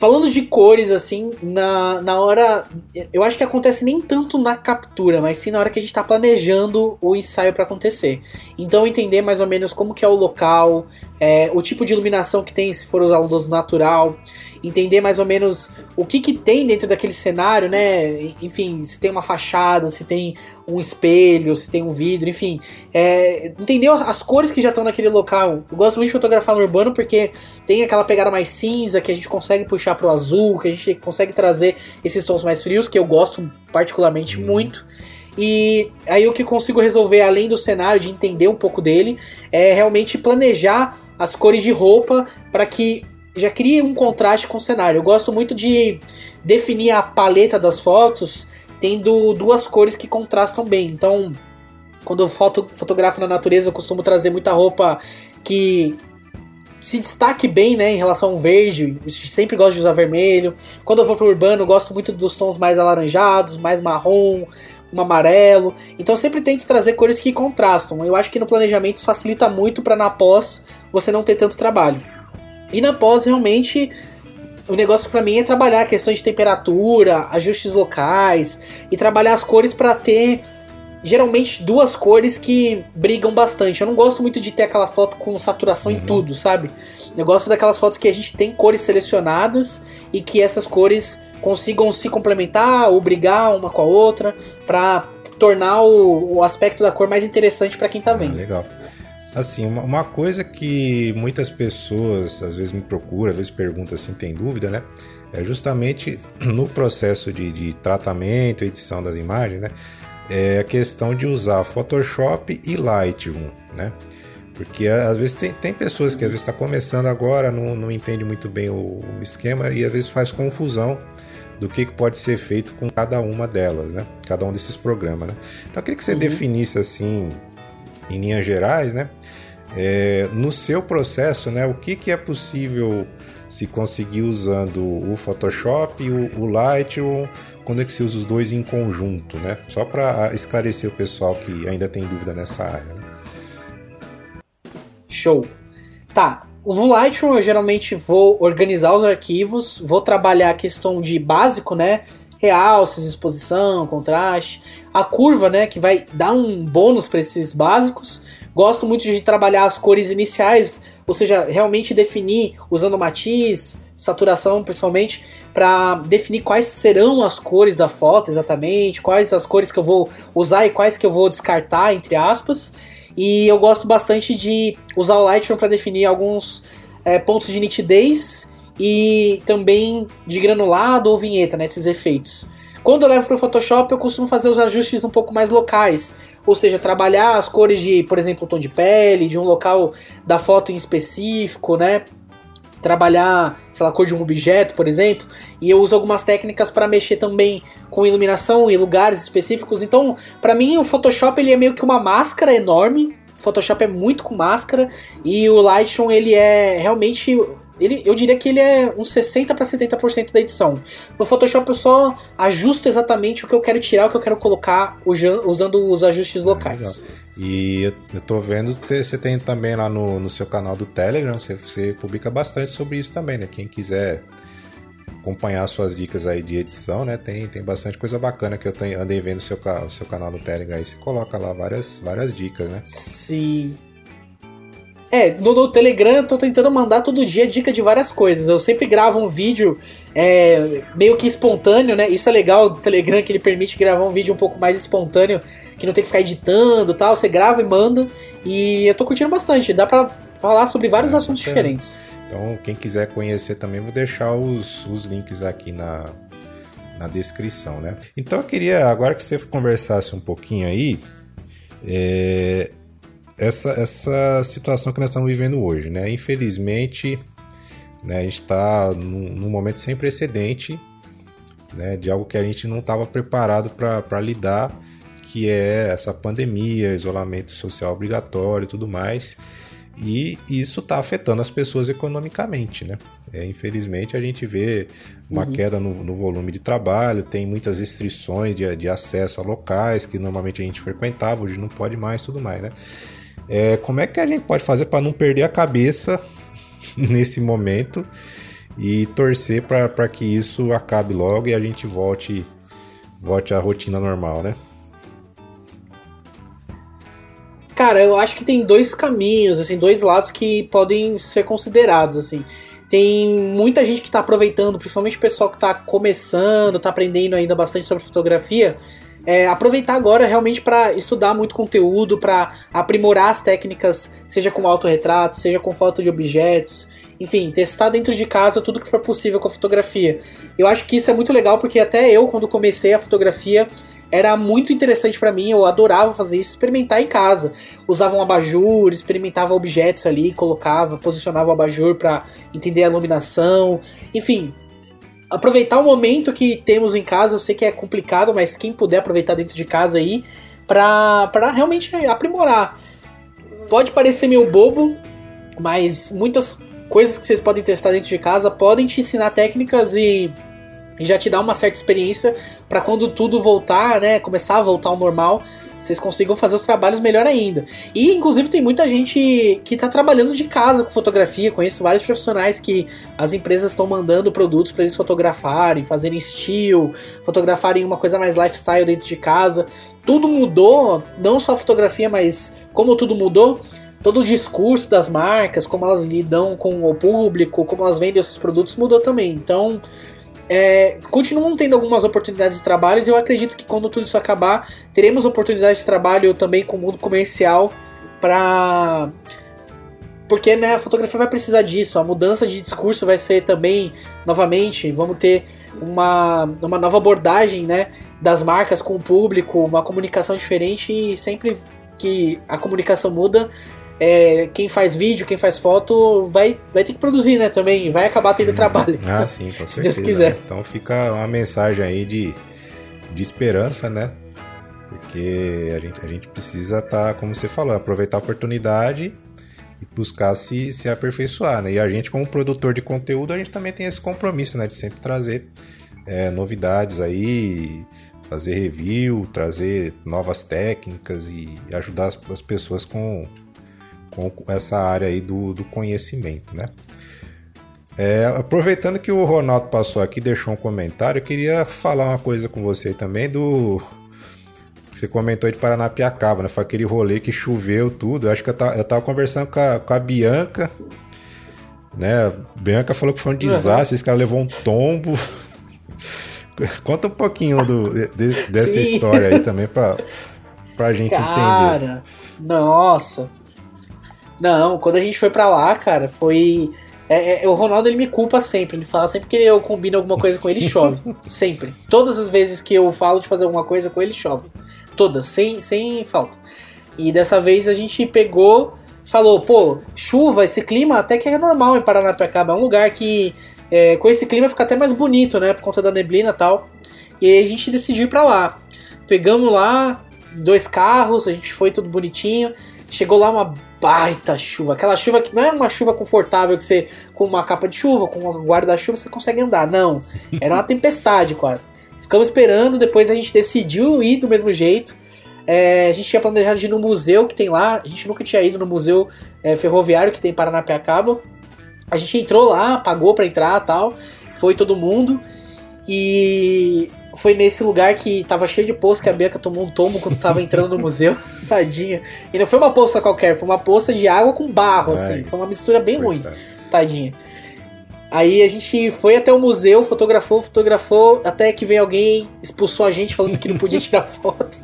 Falando de cores, assim, na, na hora. Eu acho que acontece nem tanto na captura, mas sim na hora que a gente está planejando o ensaio para acontecer. Então entender mais ou menos como que é o local, é, o tipo de iluminação que tem se for usar luz natural, entender mais ou menos o que, que tem dentro daquele cenário, né? Enfim, se tem uma fachada, se tem um espelho, se tem um vidro, enfim. É, entender as cores que já estão naquele local. Eu gosto muito de fotografar no urbano porque tem aquela pegada mais cinza que a gente consegue puxar pro azul, que a gente consegue trazer esses tons mais frios, que eu gosto particularmente muito. E aí o que consigo resolver, além do cenário, de entender um pouco dele, é realmente planejar as cores de roupa para que já crie um contraste com o cenário. Eu gosto muito de definir a paleta das fotos tendo duas cores que contrastam bem. Então, quando eu foto, fotografo na natureza, eu costumo trazer muita roupa que se destaque bem, né, em relação ao verde. Eu sempre gosto de usar vermelho. Quando eu vou pro urbano, eu gosto muito dos tons mais alaranjados, mais marrom, um amarelo. Então eu sempre tento trazer cores que contrastam. Eu acho que no planejamento isso facilita muito para na pós você não ter tanto trabalho. E na pós realmente o negócio para mim é trabalhar questões de temperatura, ajustes locais e trabalhar as cores para ter geralmente duas cores que brigam bastante. Eu não gosto muito de ter aquela foto com saturação uhum. em tudo, sabe? Eu gosto daquelas fotos que a gente tem cores selecionadas e que essas cores consigam se complementar ou brigar uma com a outra para tornar o, o, aspecto da cor mais interessante para quem tá vendo. Ah, legal. Assim, uma, uma, coisa que muitas pessoas às vezes me procuram, às vezes perguntam assim, tem dúvida, né? É justamente no processo de, de tratamento, edição das imagens, né? é a questão de usar Photoshop e Lightroom, né? Porque às vezes tem, tem pessoas que às vezes está começando agora, não, não entende muito bem o, o, esquema e às vezes faz confusão do que, que pode ser feito com cada uma delas, né? Cada um desses programas, né? Então eu queria que você uhum. definisse assim, em linhas gerais, né? É, no seu processo, né? O que, que é possível se conseguir usando o Photoshop o, o Lightroom, quando é que se usa os dois em conjunto, né? Só para esclarecer o pessoal que ainda tem dúvida nessa área. Né? Show. Tá. No Lightroom eu geralmente vou organizar os arquivos, vou trabalhar a questão de básico, né? Realces, exposição, contraste, a curva, né, que vai dar um bônus para esses básicos. Gosto muito de trabalhar as cores iniciais, ou seja, realmente definir usando matiz, saturação principalmente, para definir quais serão as cores da foto exatamente, quais as cores que eu vou usar e quais que eu vou descartar, entre aspas. E eu gosto bastante de usar o Lightroom para definir alguns é, pontos de nitidez e também de granulado ou vinheta, né, esses efeitos. Quando eu levo para o Photoshop, eu costumo fazer os ajustes um pouco mais locais, ou seja, trabalhar as cores de, por exemplo, o tom de pele, de um local da foto em específico, né? Trabalhar, sei lá, a cor de um objeto, por exemplo, e eu uso algumas técnicas para mexer também com iluminação em lugares específicos. Então, para mim, o Photoshop ele é meio que uma máscara enorme. Photoshop é muito com máscara e o Lightroom ele é realmente ele, eu diria que ele é uns 60 para 70% da edição. No Photoshop eu só ajusto exatamente o que eu quero tirar, o que eu quero colocar usando os ajustes locais. e eu tô vendo, você tem também lá no, no seu canal do Telegram, você, você publica bastante sobre isso também, né? Quem quiser acompanhar suas dicas aí de edição, né? Tem, tem bastante coisa bacana que eu tenho, andei vendo o seu, seu canal no Telegram aí. Você coloca lá várias, várias dicas, né? Sim. É, no, no, Telegram eu tô tentando mandar todo dia dica de várias coisas. Eu sempre gravo um vídeo é, meio que espontâneo, né? Isso é legal do Telegram, que ele permite gravar um vídeo um pouco mais espontâneo, que não tem que ficar editando tal. Você grava e manda. E eu tô curtindo bastante. Dá pra falar sobre vários é, assuntos diferentes. Então, quem quiser conhecer também, vou deixar os, os links aqui na, na descrição, né? Então, eu queria, agora que você conversasse um pouquinho aí, é, essa, essa situação que nós estamos vivendo hoje, né? Infelizmente, né, a gente está num, num, momento sem precedente, né, de algo que a gente não estava preparado para lidar, que é essa pandemia, isolamento social obrigatório e tudo mais. E isso está afetando as pessoas economicamente, né? É, infelizmente a gente vê uma uhum. queda no, no, volume de trabalho, tem muitas restrições de, de acesso a locais que normalmente a gente frequentava, hoje não pode mais, tudo mais, né? É, como é que a gente pode fazer para não perder a cabeça nesse momento e torcer para que isso acabe logo e a gente volte, volte à rotina normal, né? Cara, eu acho que tem dois caminhos, assim, dois lados que podem ser considerados, assim. Tem muita gente que está aproveitando, principalmente o pessoal que está começando, está aprendendo ainda bastante sobre fotografia, é, aproveitar agora realmente para estudar muito conteúdo, para aprimorar as técnicas, seja com autorretrato, seja com foto de objetos, enfim, testar dentro de casa tudo que for possível com a fotografia. Eu acho que isso é muito legal porque até eu, quando comecei a fotografia, era muito interessante para mim, eu adorava fazer isso, experimentar em casa. Usava um abajur, experimentava objetos ali, colocava, posicionava o abajur para entender a iluminação, enfim, aproveitar o momento que temos em casa. Eu sei que é complicado, mas quem puder aproveitar dentro de casa aí pra realmente aprimorar. Pode parecer meio bobo, mas muitas coisas que vocês podem testar dentro de casa podem te ensinar técnicas e, e já te dar uma certa experiência para quando tudo voltar, né, começar a voltar ao normal, vocês consigam fazer os trabalhos melhor ainda. E inclusive tem muita gente que está trabalhando de casa com fotografia. Conheço vários profissionais que as empresas estão mandando produtos para eles fotografarem, fazerem estilo, fotografarem uma coisa mais lifestyle dentro de casa. Tudo mudou, não só a fotografia, mas como tudo mudou, todo o discurso das marcas, como elas lidam com o público, como elas vendem esses produtos mudou também. Então, é, continuam tendo algumas oportunidades de trabalho e eu acredito que quando tudo isso acabar, teremos oportunidades de trabalho também com o mundo comercial para porque né, a fotografia vai precisar disso, a mudança de discurso vai ser também, novamente, vamos ter uma, uma nova abordagem né, das marcas com o público, uma comunicação diferente e sempre que a comunicação muda, é, quem faz vídeo, quem faz foto, vai, vai ter que produzir, né? Também vai acabar tendo trabalho. Ah, sim, com certeza. Se Deus quiser. Né? Então fica uma mensagem aí de, de esperança, né? Porque a gente, a gente precisa estar, tá, como você falou, aproveitar a oportunidade e buscar se, se aperfeiçoar, né? E a gente, como produtor de conteúdo, a gente também tem esse compromisso, né? De sempre trazer é, novidades aí, fazer review, trazer novas técnicas e ajudar as, as pessoas com com essa área aí do, do conhecimento, né? É, aproveitando que o Ronaldo passou aqui, deixou um comentário, eu queria falar uma coisa com você também do que você comentou aí de Paranapiacaba, né? Foi aquele rolê que choveu tudo. Eu acho que eu tava, eu tava conversando com a, com a Bianca, né? A Bianca falou que foi um desastre, uhum. esse cara levou um tombo. Conta um pouquinho do, de, dessa Sim. história aí também pra, pra gente cara, entender. Nossa, não, quando a gente foi pra lá, cara, foi. É, é, o Ronaldo ele me culpa sempre. Ele fala sempre que eu combino alguma coisa com ele, chove. sempre. Todas as vezes que eu falo de fazer alguma coisa com ele, chove. Todas, sem, sem falta. E dessa vez a gente pegou, falou, pô, chuva, esse clima até que é normal em Paranapiacaba. É um lugar que é, com esse clima fica até mais bonito, né? Por conta da neblina e tal. E aí a gente decidiu ir pra lá. Pegamos lá dois carros, a gente foi tudo bonitinho. Chegou lá uma baita chuva. Aquela chuva que não é uma chuva confortável que você, com uma capa de chuva, com um guarda-chuva, você consegue andar. Não. Era uma tempestade quase. Ficamos esperando, depois a gente decidiu ir do mesmo jeito. É, a gente tinha planejado de ir no museu que tem lá. A gente nunca tinha ido no museu é, ferroviário que tem em Paranapiacaba. A gente entrou lá, pagou para entrar tal. foi todo mundo. E foi nesse lugar que tava cheio de poça que a Bianca tomou um tombo quando tava entrando no museu. Tadinha. E não foi uma poça qualquer, foi uma poça de água com barro, Ai, assim. Foi uma mistura bem ruim. Tadinha. Aí a gente foi até o museu, fotografou, fotografou, até que veio alguém, expulsou a gente falando que não podia tirar foto.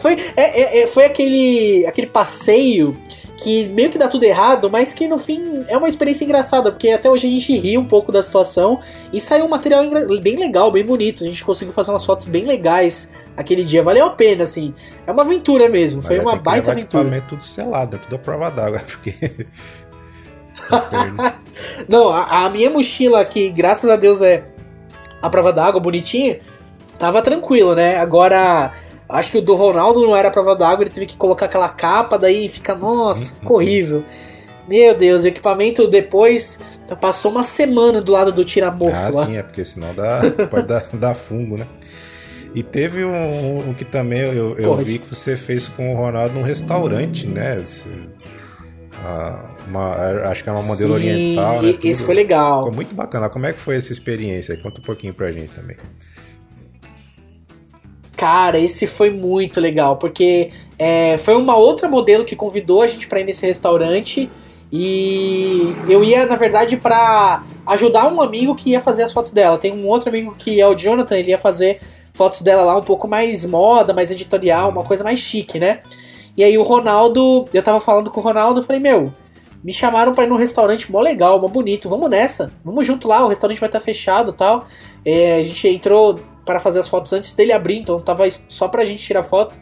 Foi, é, é, é, foi aquele, aquele passeio que meio que dá tudo errado, mas que no fim é uma experiência engraçada, porque até hoje a gente ri um pouco da situação e saiu um material bem legal, bem bonito. A gente conseguiu fazer umas fotos bem legais aquele dia, valeu a pena, assim. É uma aventura mesmo, foi uma baita aventura. Equipamento tudo selado, é tudo a prova d'água, porque. Não, a, a minha mochila, que graças a Deus é a prova d'água, bonitinha, tava tranquilo, né? Agora Acho que o do Ronaldo não era prova d'água, ele teve que colocar aquela capa, daí fica, nossa, ficou horrível. Meu Deus, o equipamento depois passou uma semana do lado do tiramorfo ah, lá. sim, é porque senão dá, pode dar, dar fungo, né? E teve um, um que também eu, eu vi que você fez com o Ronaldo num restaurante, né? Uma, acho que é uma modelo Sim, oriental, né? Isso foi legal. Ficou muito bacana. Como é que foi essa experiência? Conta um pouquinho pra gente também. Cara, esse foi muito legal, porque é, foi uma outra modelo que convidou a gente para ir nesse restaurante. E eu ia, na verdade, para ajudar um amigo que ia fazer as fotos dela. Tem um outro amigo que é o Jonathan, ele ia fazer fotos dela lá um pouco mais moda, mais editorial, uma coisa mais chique, né? E aí o Ronaldo, eu tava falando com o Ronaldo, falei, meu, me chamaram para ir num restaurante mó legal, mó bonito, vamos nessa, vamos junto lá, o restaurante vai estar tá fechado tal. É, a gente entrou para fazer as fotos antes dele abrir, então tava só pra gente tirar foto.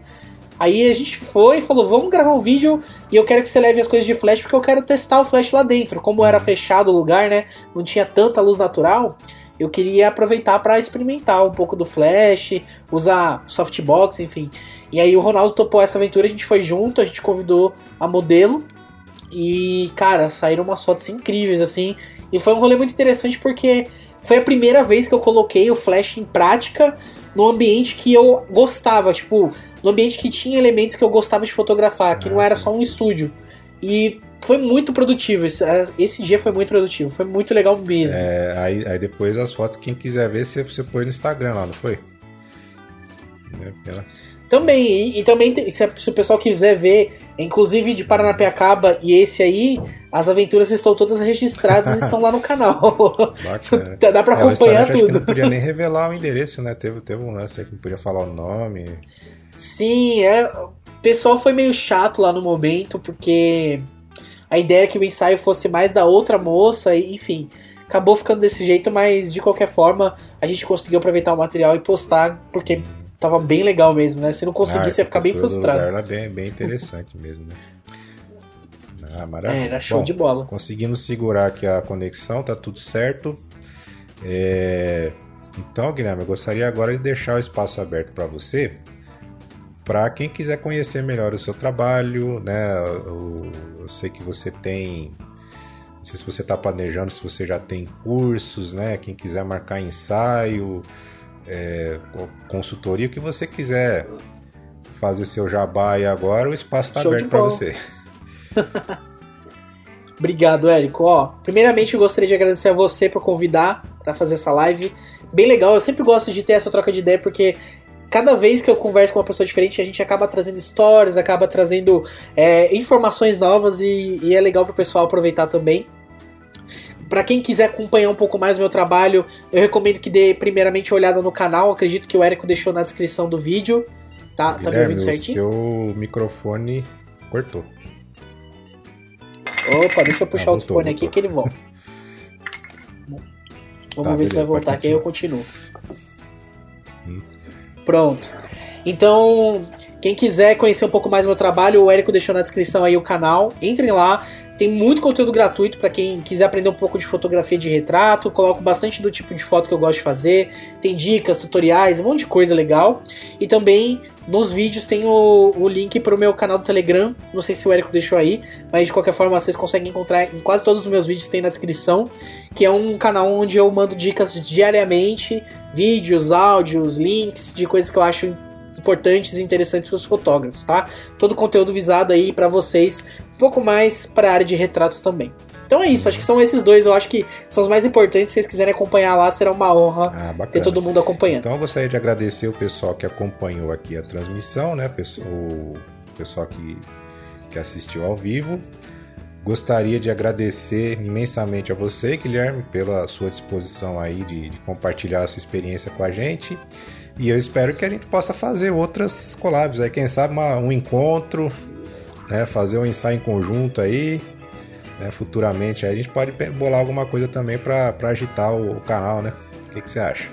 Aí a gente foi e falou: vamos gravar um vídeo e eu quero que você leve as coisas de flash porque eu quero testar o flash lá dentro. Como era fechado o lugar, né? Não tinha tanta luz natural. Eu queria aproveitar para experimentar um pouco do flash, usar softbox, enfim. E aí o Ronaldo topou essa aventura, a gente foi junto, a gente convidou a modelo e, cara, saíram umas fotos incríveis assim. E foi um rolê muito interessante porque foi a primeira vez que eu coloquei o Flash em prática no ambiente que eu gostava, tipo, no ambiente que tinha elementos que eu gostava de fotografar, que ah, não era sim. só um estúdio. E foi muito produtivo, esse, esse, dia foi muito produtivo, foi muito legal mesmo. É, aí, aí depois as fotos, quem quiser ver, você, você põe no Instagram lá, não foi? É, também, e, e também, se, se, o pessoal quiser ver, inclusive de Paranapiacaba e esse aí, as aventuras estão todas registradas e estão lá no canal. Bacana. Dá pra é, acompanhar tudo. não podia nem revelar o endereço, né? Teve, teve um lance aí que não podia falar o nome. Sim, é. O pessoal foi meio chato lá no momento, porque a ideia é que o ensaio fosse mais da outra moça, e, enfim. Acabou ficando desse jeito, mas de qualquer forma a gente conseguiu aproveitar o material e postar, porque tava bem legal mesmo, né? Se não conseguisse, ah, você ia ficar bem frustrado. Era bem, bem interessante mesmo, né? Ah, maravilha. É, era show Bom, de bola. Conseguimos segurar aqui a conexão, tá tudo certo. É... Então, Guilherme, eu gostaria agora de deixar o espaço aberto para você, para quem quiser conhecer melhor o seu trabalho, né? Eu, eu sei que você tem não sei se você está planejando, se você já tem cursos, né? Quem quiser marcar ensaio, é, consultoria, o que você quiser fazer seu jabá aí agora, o espaço está aberto para você. Obrigado, Érico. Ó, primeiramente eu gostaria de agradecer a você por convidar para fazer essa live. Bem legal, eu sempre gosto de ter essa troca de ideia porque cada vez que eu converso com uma pessoa diferente, a gente acaba trazendo histórias, acaba trazendo é, informações novas e, e é legal para o pessoal aproveitar também. Para quem quiser acompanhar um pouco mais o meu trabalho, eu recomendo que dê primeiramente uma olhada no canal. Acredito que o Érico deixou na descrição do vídeo. Tá, Guilherme, tá me ouvindo certinho? O seu microfone cortou. Opa, deixa eu puxar ah, voltou, o fone aqui que ele volta. Vamos tá, ver se vai voltar, que aí eu continuo. Hum. Pronto. Então, quem quiser conhecer um pouco mais do meu trabalho, o Érico deixou na descrição aí o canal. Entrem lá, tem muito conteúdo gratuito para quem quiser aprender um pouco de fotografia de retrato. Coloco bastante do tipo de foto que eu gosto de fazer. Tem dicas, tutoriais, um monte de coisa legal. E também nos vídeos tem o, o link para o meu canal do Telegram. Não sei se o Érico deixou aí, mas de qualquer forma vocês conseguem encontrar em quase todos os meus vídeos tem na descrição. Que é um canal onde eu mando dicas diariamente, vídeos, áudios, links de coisas que eu acho importantes e interessantes para os fotógrafos, tá? Todo o conteúdo visado aí para vocês, um pouco mais para a área de retratos também. Então é isso, acho que são esses dois, eu acho que são os mais importantes. Se vocês quiserem acompanhar lá, será uma honra Ah, ter todo mundo acompanhando. Então eu gostaria de agradecer o pessoal que acompanhou aqui a transmissão, né? O pessoal que, que assistiu ao vivo. Gostaria de agradecer imensamente a você, Guilherme, pela sua disposição aí de, de compartilhar a sua experiência com a gente. E eu espero que a gente possa fazer outras collabs aí, quem sabe uma- um encontro, né? Fazer um ensaio em conjunto aí. né? Futuramente aí a gente pode bolar alguma coisa também para agitar o, o canal, né? O que, que você acha?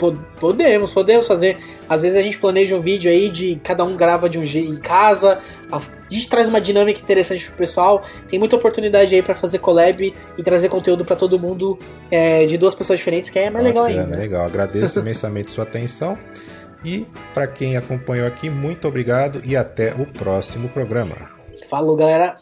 Po- Podemos, podemos fazer. Às vezes a gente planeja um vídeo aí de cada um grava de um jeito em casa. A gente traz uma dinâmica interessante pro pessoal. Tem muita oportunidade aí pra fazer collab e trazer conteúdo pra todo mundo é, de duas pessoas diferentes, que é mais legal ainda. Legal, agradeço imensamente sua atenção. E para quem acompanhou aqui, muito obrigado e até o próximo programa. Falou, galera.